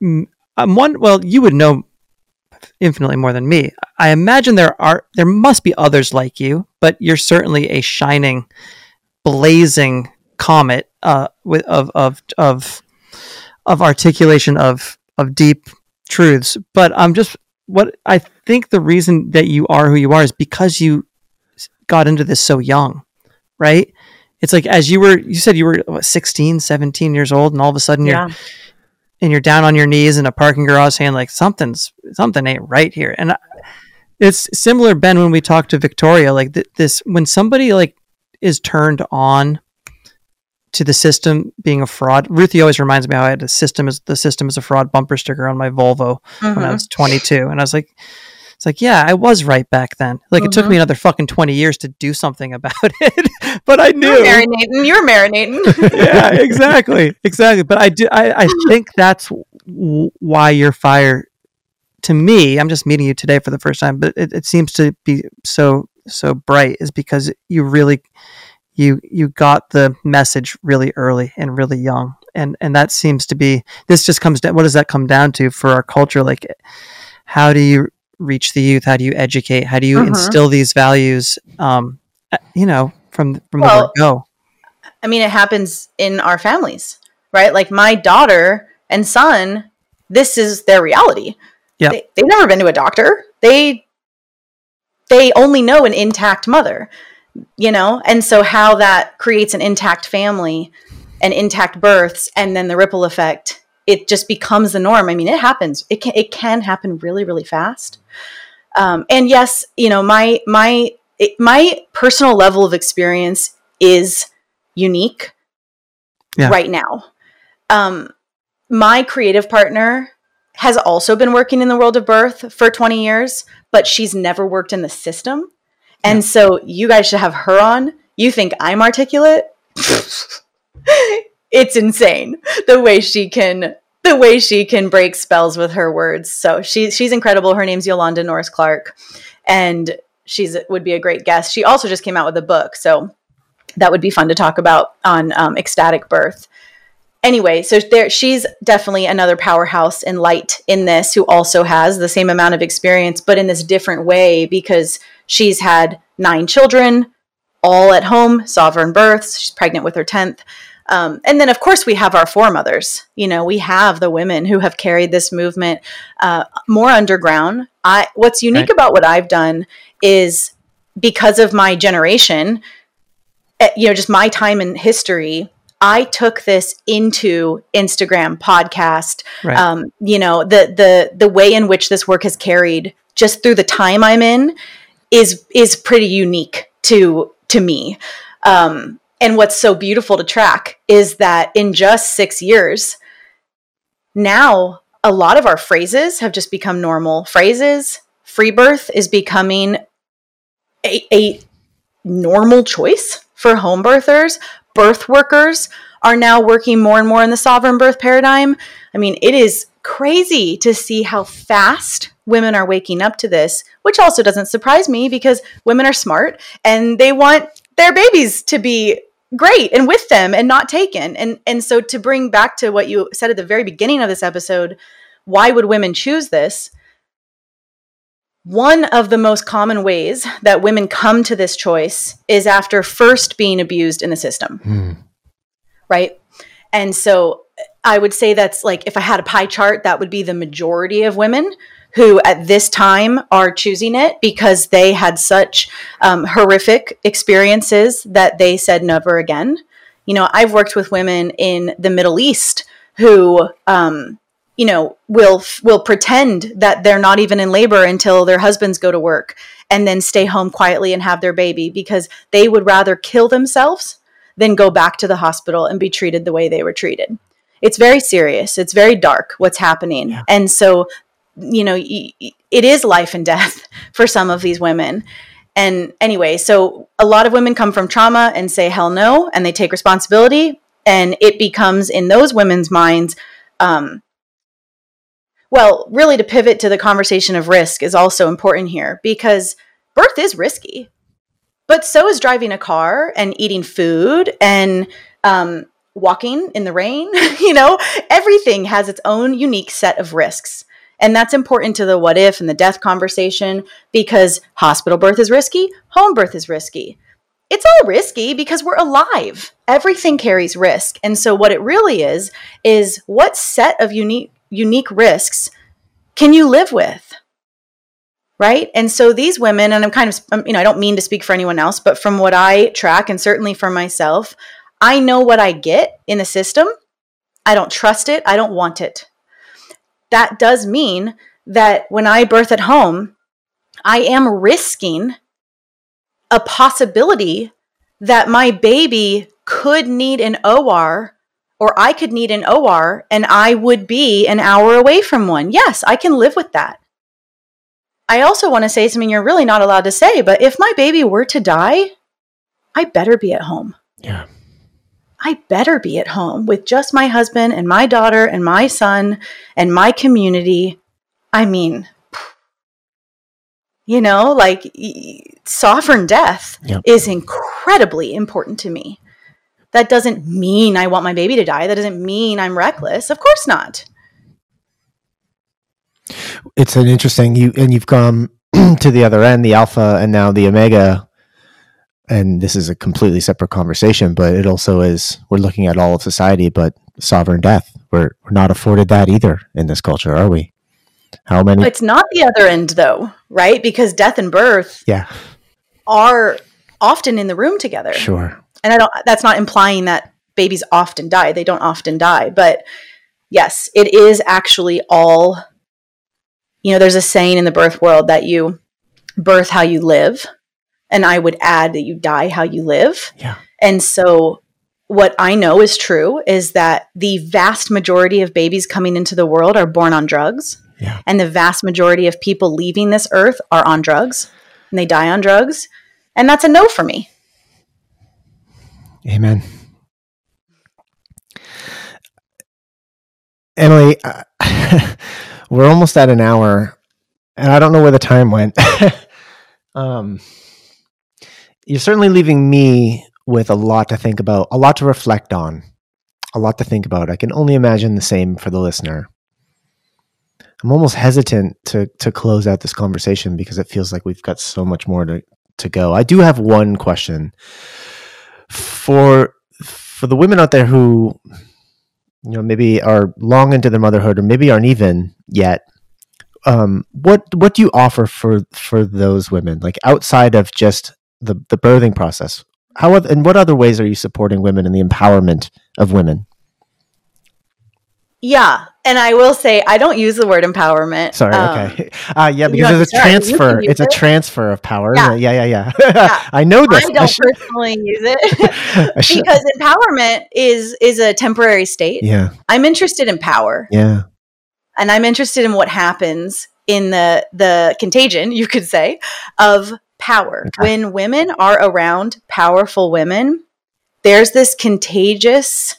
um, one. Well, you would know infinitely more than me. I imagine there are there must be others like you, but you're certainly a shining, blazing comet uh, with of of of of articulation of of deep truths. But I'm just what I think the reason that you are who you are is because you got into this so young, right? It's like as you were you said you were what, 16, 17 years old and all of a sudden you're and you're down on your knees in a parking garage saying like something's something ain't right here. And I, it's similar Ben when we talked to Victoria like th- this when somebody like is turned on to the system being a fraud. Ruthie always reminds me how I had a system is the system is a fraud bumper sticker on my Volvo when I Mhm. was 22, and I was like, it's like, yeah, I was right back then. Like it took me another fucking 20 years to do something about it, but I knew. marinating. You were marinating. yeah, exactly, exactly. But I do. I, I think that's w- why your fire. To me, I'm just meeting you today for the first time, but it, it seems to be so so bright is because you really you you got the message really early and really young and and that seems to be this just comes down what does that come down to for our culture like how do you reach the youth how do you educate how do you Mhm. instill these values um you know from from the Well, word go I mean, it happens in our families, right? Like my daughter and son, this is their reality. Yep. They, they've never been to a doctor. They they only know an intact mother, you know, and so how that creates an intact family and intact births, and then the ripple effect, it just becomes the norm. I mean, it happens. It can it can happen really really fast. Um, and yes, you know, my my it, my personal level of experience is unique Yeah. right now. Um, my creative partner has also been working in the world of birth for 20 years, but she's never worked in the system. And so you guys should have her on You think I'm articulate? it's insane the way she can the way she can break spells with her words. So she she's incredible. Her name's Yolanda Norris Clark, and she's would be a great guest. She also just came out with a book, so that would be fun to talk about on um, ecstatic birth. Anyway, so there she's definitely another powerhouse in light in this who also has the same amount of experience, but in this different way because she's had nine children, all at home, sovereign births. She's pregnant with her tenth. Um, and then, of course, we have our foremothers. You know, we have the women who have carried this movement uh, more underground. I, what's unique Right. about what I've done is because of my generation, eh, you know, just my time in history. I took this into Instagram podcast. Right. Um, you know, the the the way in which this work has carried just through the time I'm in is is pretty unique to to me. Um, and what's so beautiful to track is that in just six years, now a lot of our phrases have just become normal phrases. Free birth is becoming a, a normal choice for home birthers. Birth workers are now working more and more in the sovereign birth paradigm. I mean, it is crazy to see how fast women are waking up to this, which also doesn't surprise me because women are smart and they want their babies to be great and with them and not taken. And and so to bring back to what you said at the very beginning of this episode, why would women choose this? One of the most common ways that women come to this choice is after first being abused in the system Hmm. right? And so I would say that's like if I had a pie chart, that would be the majority of women who at this time are choosing it because they had such um, horrific experiences that they said never again. You know, I've worked with women in the Middle East who, um, you know, will will pretend that they're not even in labor until their husbands go to work and then stay home quietly and have their baby because they would rather kill themselves than go back to the hospital and be treated the way they were treated. It's very serious. It's very dark what's happening. Yeah. And so, you know, it is life and death for some of these women. And anyway, so a lot of women come from trauma and say hell no, and they take responsibility. And it becomes in those women's minds, um, well, really to pivot to the conversation of risk is also important here because birth is risky but so is driving a car and eating food and um, walking in the rain. you know, everything has its own unique set of risks. And that's important to the what if and the death conversation because hospital birth is risky, home birth is risky. It's all risky because we're alive. Everything carries risk. And so what it really is is what set of unique unique risks can you live with? right and so these women and i'm kind of um, you know i don't mean to speak for anyone else but from what i track and certainly for myself i know what i get in the system i don't trust it i don't want it that does mean that when i birth at home i am risking a possibility that my baby could need an or or i could need an or and i would be an hour away from one yes i can live with that I also want to say something you're really not allowed to say, but if my baby were to die, I better be at home. Yeah. I better be at home with just my husband and my daughter and my son and my community. I mean, you know, like sovereign death Yep. is incredibly important to me. That doesn't mean I want my baby to die. That doesn't mean I'm reckless. Of course not. It's an interesting you and you've come to the other end, the alpha and now the omega. And this is a completely separate conversation, but it also is we're looking at all of society, but sovereign death. We're we're not afforded that either in this culture, are we? How many It's not the other end, though, right? Because death and birth Yeah, are often in the room together. sure. And I don't that's not implying that babies often die. They don't often die, but yes, it is actually all you know, there's a saying in the birth world that you birth how you live, and I would add that you die how you live. Yeah. And so what I know is true is that the vast majority of babies coming into the world are born on drugs. Yeah. And the vast majority of people leaving this earth are on drugs and they die on drugs. And that's a no for me. Amen. Emilee, uh, we're almost at an hour, and I don't know where the time went. um, you're certainly leaving me with a lot to think about, a lot to reflect on, a lot to think about. I can only imagine the same for the listener. I'm almost hesitant to to close out this conversation because it feels like we've got so much more to, to go. I do have one question for for the women out there who you know maybe are long into their motherhood or maybe aren't even yet um, what what do you offer for for those women like outside of just the the birthing process how and what other ways are you supporting women and the empowerment of women yeah, and I will say I don't use the word empowerment. Sorry, Um, okay. Uh, yeah, because it's a transfer. It's a transfer of power. Yeah. Yeah, yeah, yeah. Yeah. I know this. I I don't should- personally use it I because empowerment is is a temporary state. yeah, I'm interested in power, yeah. and I'm interested in what happens in the the contagion, you could say, of power. Okay. When women are around powerful women, there's this contagious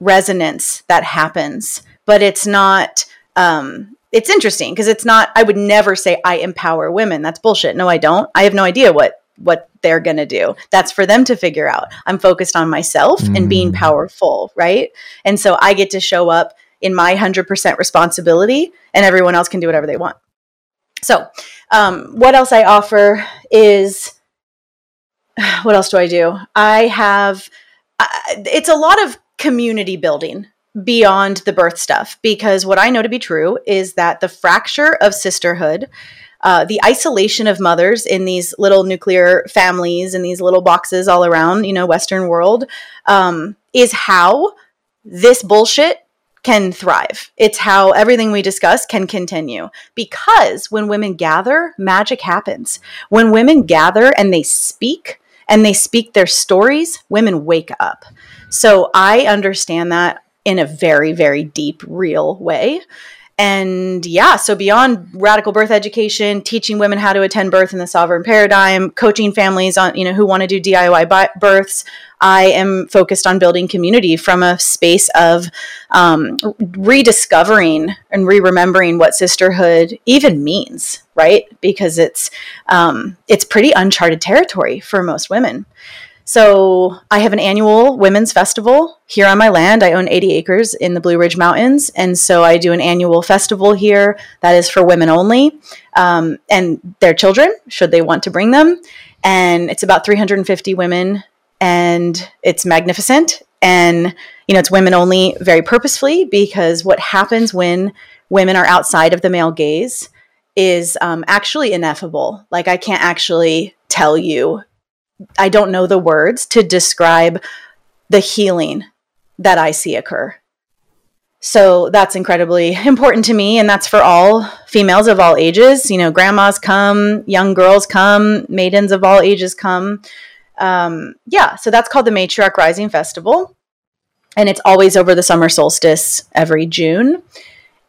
resonance that happens, but it's not. Um, it's interesting because it's not. I would never say I empower women. That's bullshit. No, I don't. I have no idea what what they're going to do. That's for them to figure out. I'm focused on myself and being Mm. powerful, right? And so I get to show up in my 100% responsibility and everyone else can do whatever they want. So, um, what else I offer is what else do I do? I have, I it's a lot of community building beyond the birth stuff because what I know to be true is that the fracture of sisterhood, uh, the isolation of mothers in these little nuclear families in these little boxes all around, you know, Western world, um, is how this bullshit can thrive. It's how everything we discuss can continue. Because when women gather, magic happens. When women gather and they speak and they speak their stories, women wake up. So I understand that in a very, very deep, real way. And yeah, so beyond radical birth education, teaching women how to attend birth in the sovereign paradigm, coaching families on, you know, who want to do DIY bi- births, I am focused on building community from a space of um, rediscovering and re-remembering what sisterhood even means, right? Because it's um, it's pretty uncharted territory for most women. So I have an annual women's festival here on my land. I own 80 acres in the Blue Ridge Mountains, and so I do an annual festival here that is for women only um, and their children, should they want to bring them. And it's about 350 women, and it's magnificent. And you know, it's women only, very purposefully, because what happens when women are outside of the male gaze is um, actually ineffable. Like I can't actually tell you I don't know the words to describe the healing that I see occur. So that's incredibly important to me. And that's for all females of all ages. You know, grandmas come, young girls come, maidens of all ages come. Um, yeah, so that's called the Matriarch Rising Festival. And it's always over the summer solstice every June.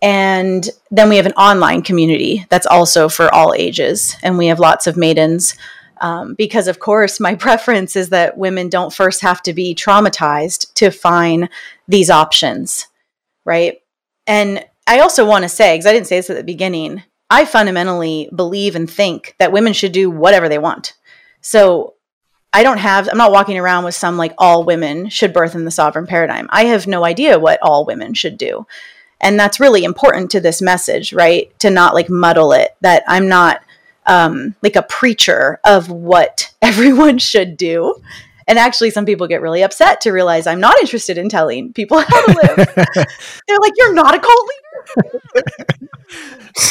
And then we have an online community that's also for all ages. And we have lots of maidens um, because of course my preference is that women don't first have to be traumatized to find these options right? And i also want to say because i didn't say this at the beginning i fundamentally believe and think that women should do whatever they want. So i don't have i'm not walking around with some like all women should birth in the sovereign paradigm. I have no idea what all women should do. And that's really important to this message right? To not like muddle it that i'm not um, like a preacher of what everyone should do. And actually, some people get really upset to realize I'm not interested in telling people how to live. They're like, "You're not a cult leader."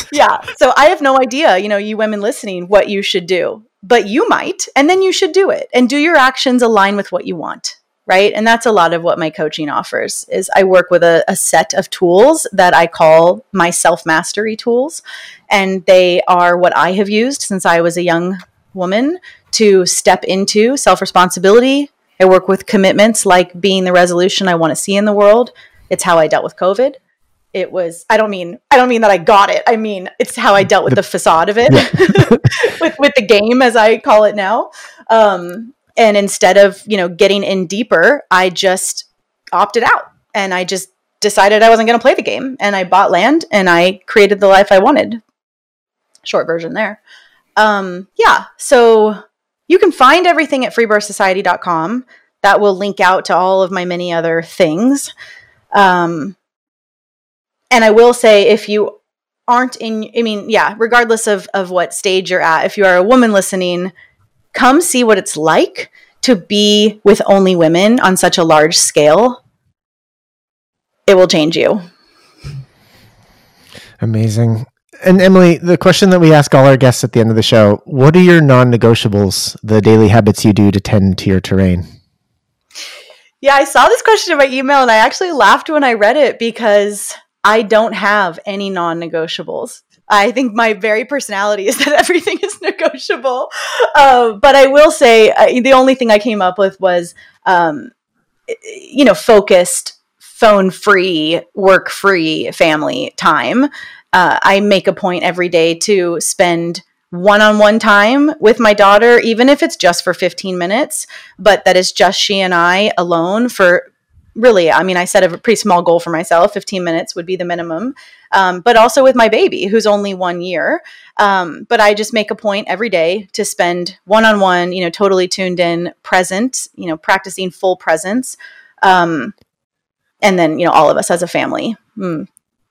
yeah. So I have no idea, you know, you women listening, what you should do, but you might, and then you should do it, and do your actions align with what you want right? And that's a lot of what my coaching offers is i work with a, a set of tools that i call my self-mastery tools. And they are what i have used since i was a young woman to step into self-responsibility. I work with commitments like being the resolution i want to see in the world. It's how i dealt with covid. It was i don't mean i don't mean that i got it. I mean it's how i dealt with the, facade of it with, with the game as i call it now. Um, and instead of you know getting in deeper i just opted out. And i just decided i wasn't going to play the game. And i bought land and i created the life i wanted. Short version there. Um, yeah. So you can find everything at freebirthsociety.com that will link out to all of my many other things. Um, and i will say if you aren't in i mean yeah regardless of of what stage you're at if you are a woman listening come see what it's like to be with only women on such a large scale. It will change you. Amazing. And Emilee, the question that we ask all our guests at the end of the show what are your non negotiables, the daily habits you do to tend to your terrain? Yeah, I saw this question in my email and I actually laughed when I read it because I don't have any non negotiables. I think my very personality is that everything is negotiable. Uh, but I will say uh, the only thing I came up with was, um, you know, focused, phone free, work free family time. Uh, I make a point every day to spend one on one time with my daughter, even if it's just for 15 minutes, but that is just she and I alone for really, I mean, I set a pretty small goal for myself 15 minutes would be the minimum. Um, but also with my baby, who's only one year. Um, but I just make a point every day to spend one on one, you know, totally tuned in, present, you know, practicing full presence. Um, and then, you know, all of us as a family. Mm,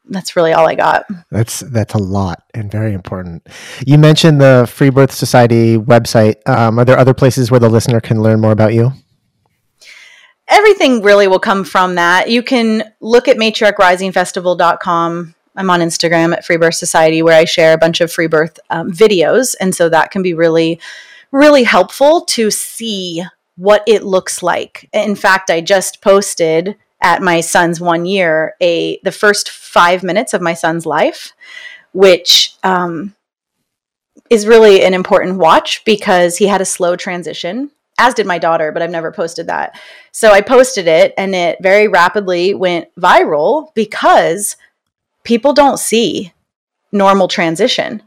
that's really all I got. That's that's a lot and very important. You mentioned the Free Birth Society website. Um, are there other places where the listener can learn more about you? Everything really will come from that. You can look at matriarchrisingfestival.com. I'm on Instagram at Free Birth Society where I share a bunch of free birth um, videos. And so that can be really, really helpful to see what it looks like. In fact, I just posted at my son's one year a the first five minutes of my son's life, which um, is really an important watch because he had a slow transition as did my daughter, but I've never posted that. So I posted it and it very rapidly went viral because people don't see normal transition.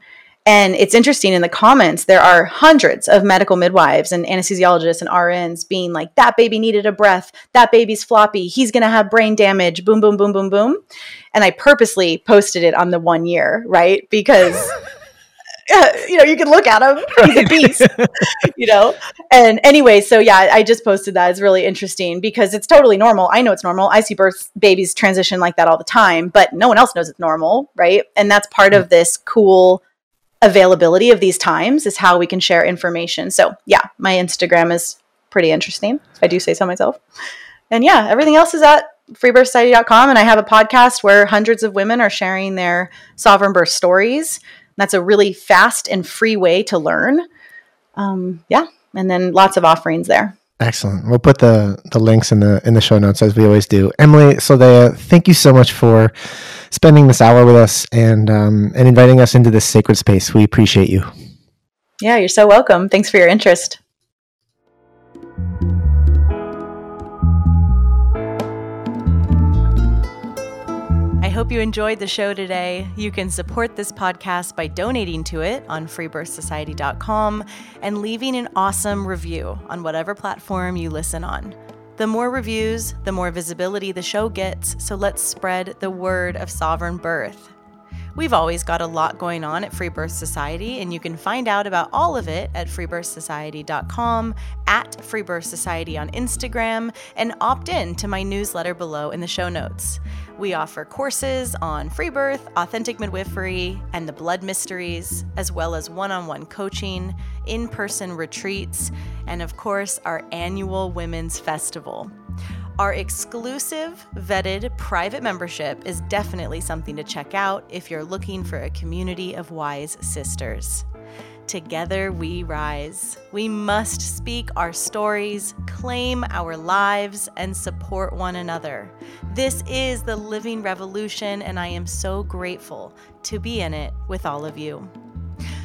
And it's interesting in the comments, there are hundreds of medical midwives and anesthesiologists and RNs being like, that baby needed a breath. That baby's floppy. He's going to have brain damage. Boom, boom, boom, boom, boom. And I purposely posted it on the one year, right? Because you know, you can look at him. He's a beast, you know? And anyway, so yeah, I just posted that. It's really interesting because it's totally normal. I know it's normal. I see birth babies transition like that all the time, but no one else knows it's normal, right? And that's part of this cool availability of these times is how we can share information. So yeah, my Instagram is pretty interesting. I do say so myself. And yeah, everything else is at freebirthsociety.com. And I have a podcast where hundreds of women are sharing their sovereign birth stories that's a really fast and free way to learn. Um, yeah, and then lots of offerings there. Excellent. We'll put the the links in the in the show notes as we always do. Emilee Saldaya, thank you so much for spending this hour with us and um, and inviting us into this sacred space. We appreciate you. Yeah, you're so welcome. Thanks for your interest. Hope you enjoyed the show today. You can support this podcast by donating to it on freebirthsociety.com and leaving an awesome review on whatever platform you listen on. The more reviews, the more visibility the show gets, so let's spread the word of sovereign birth. We've always got a lot going on at Free Birth Society, and you can find out about all of it at freebirthsociety.com, at Free Birth Society on Instagram, and opt in to my newsletter below in the show notes. We offer courses on free birth, authentic midwifery, and the blood mysteries, as well as one on one coaching, in person retreats, and of course, our annual Women's Festival. Our exclusive, vetted private membership is definitely something to check out if you're looking for a community of wise sisters. Together we rise. We must speak our stories, claim our lives, and support one another. This is the living revolution, and I am so grateful to be in it with all of you.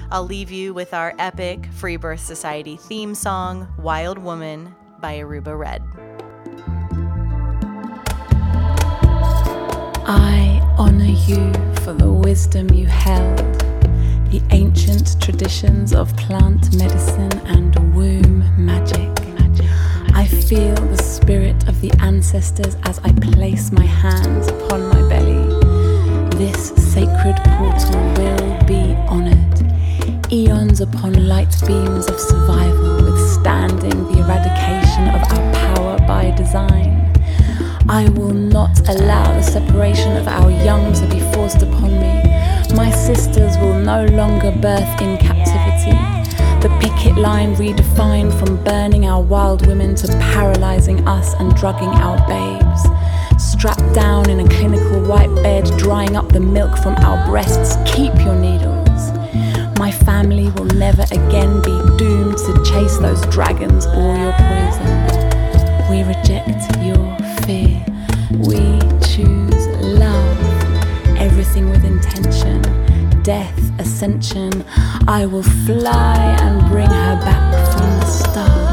I'll leave you with our epic Free Birth Society theme song, Wild Woman by Aruba Red. I honor you for the wisdom you held, the ancient traditions of plant medicine and womb magic. I feel the spirit of the ancestors as I place my hands upon my belly. This sacred portal will be honored. Eons upon light beams of survival, withstanding the eradication of our power by design. I will not allow the separation of our young to be forced upon me. My sisters will no longer birth in captivity. The picket line redefined from burning our wild women to paralyzing us and drugging our babes. Strapped down in a clinical white bed, drying up the milk from our breasts, keep your needles. My family will never again be doomed to chase those dragons or your poison. We reject your fear. We choose love. Everything with intention. Death, ascension. I will fly and bring her back from the stars.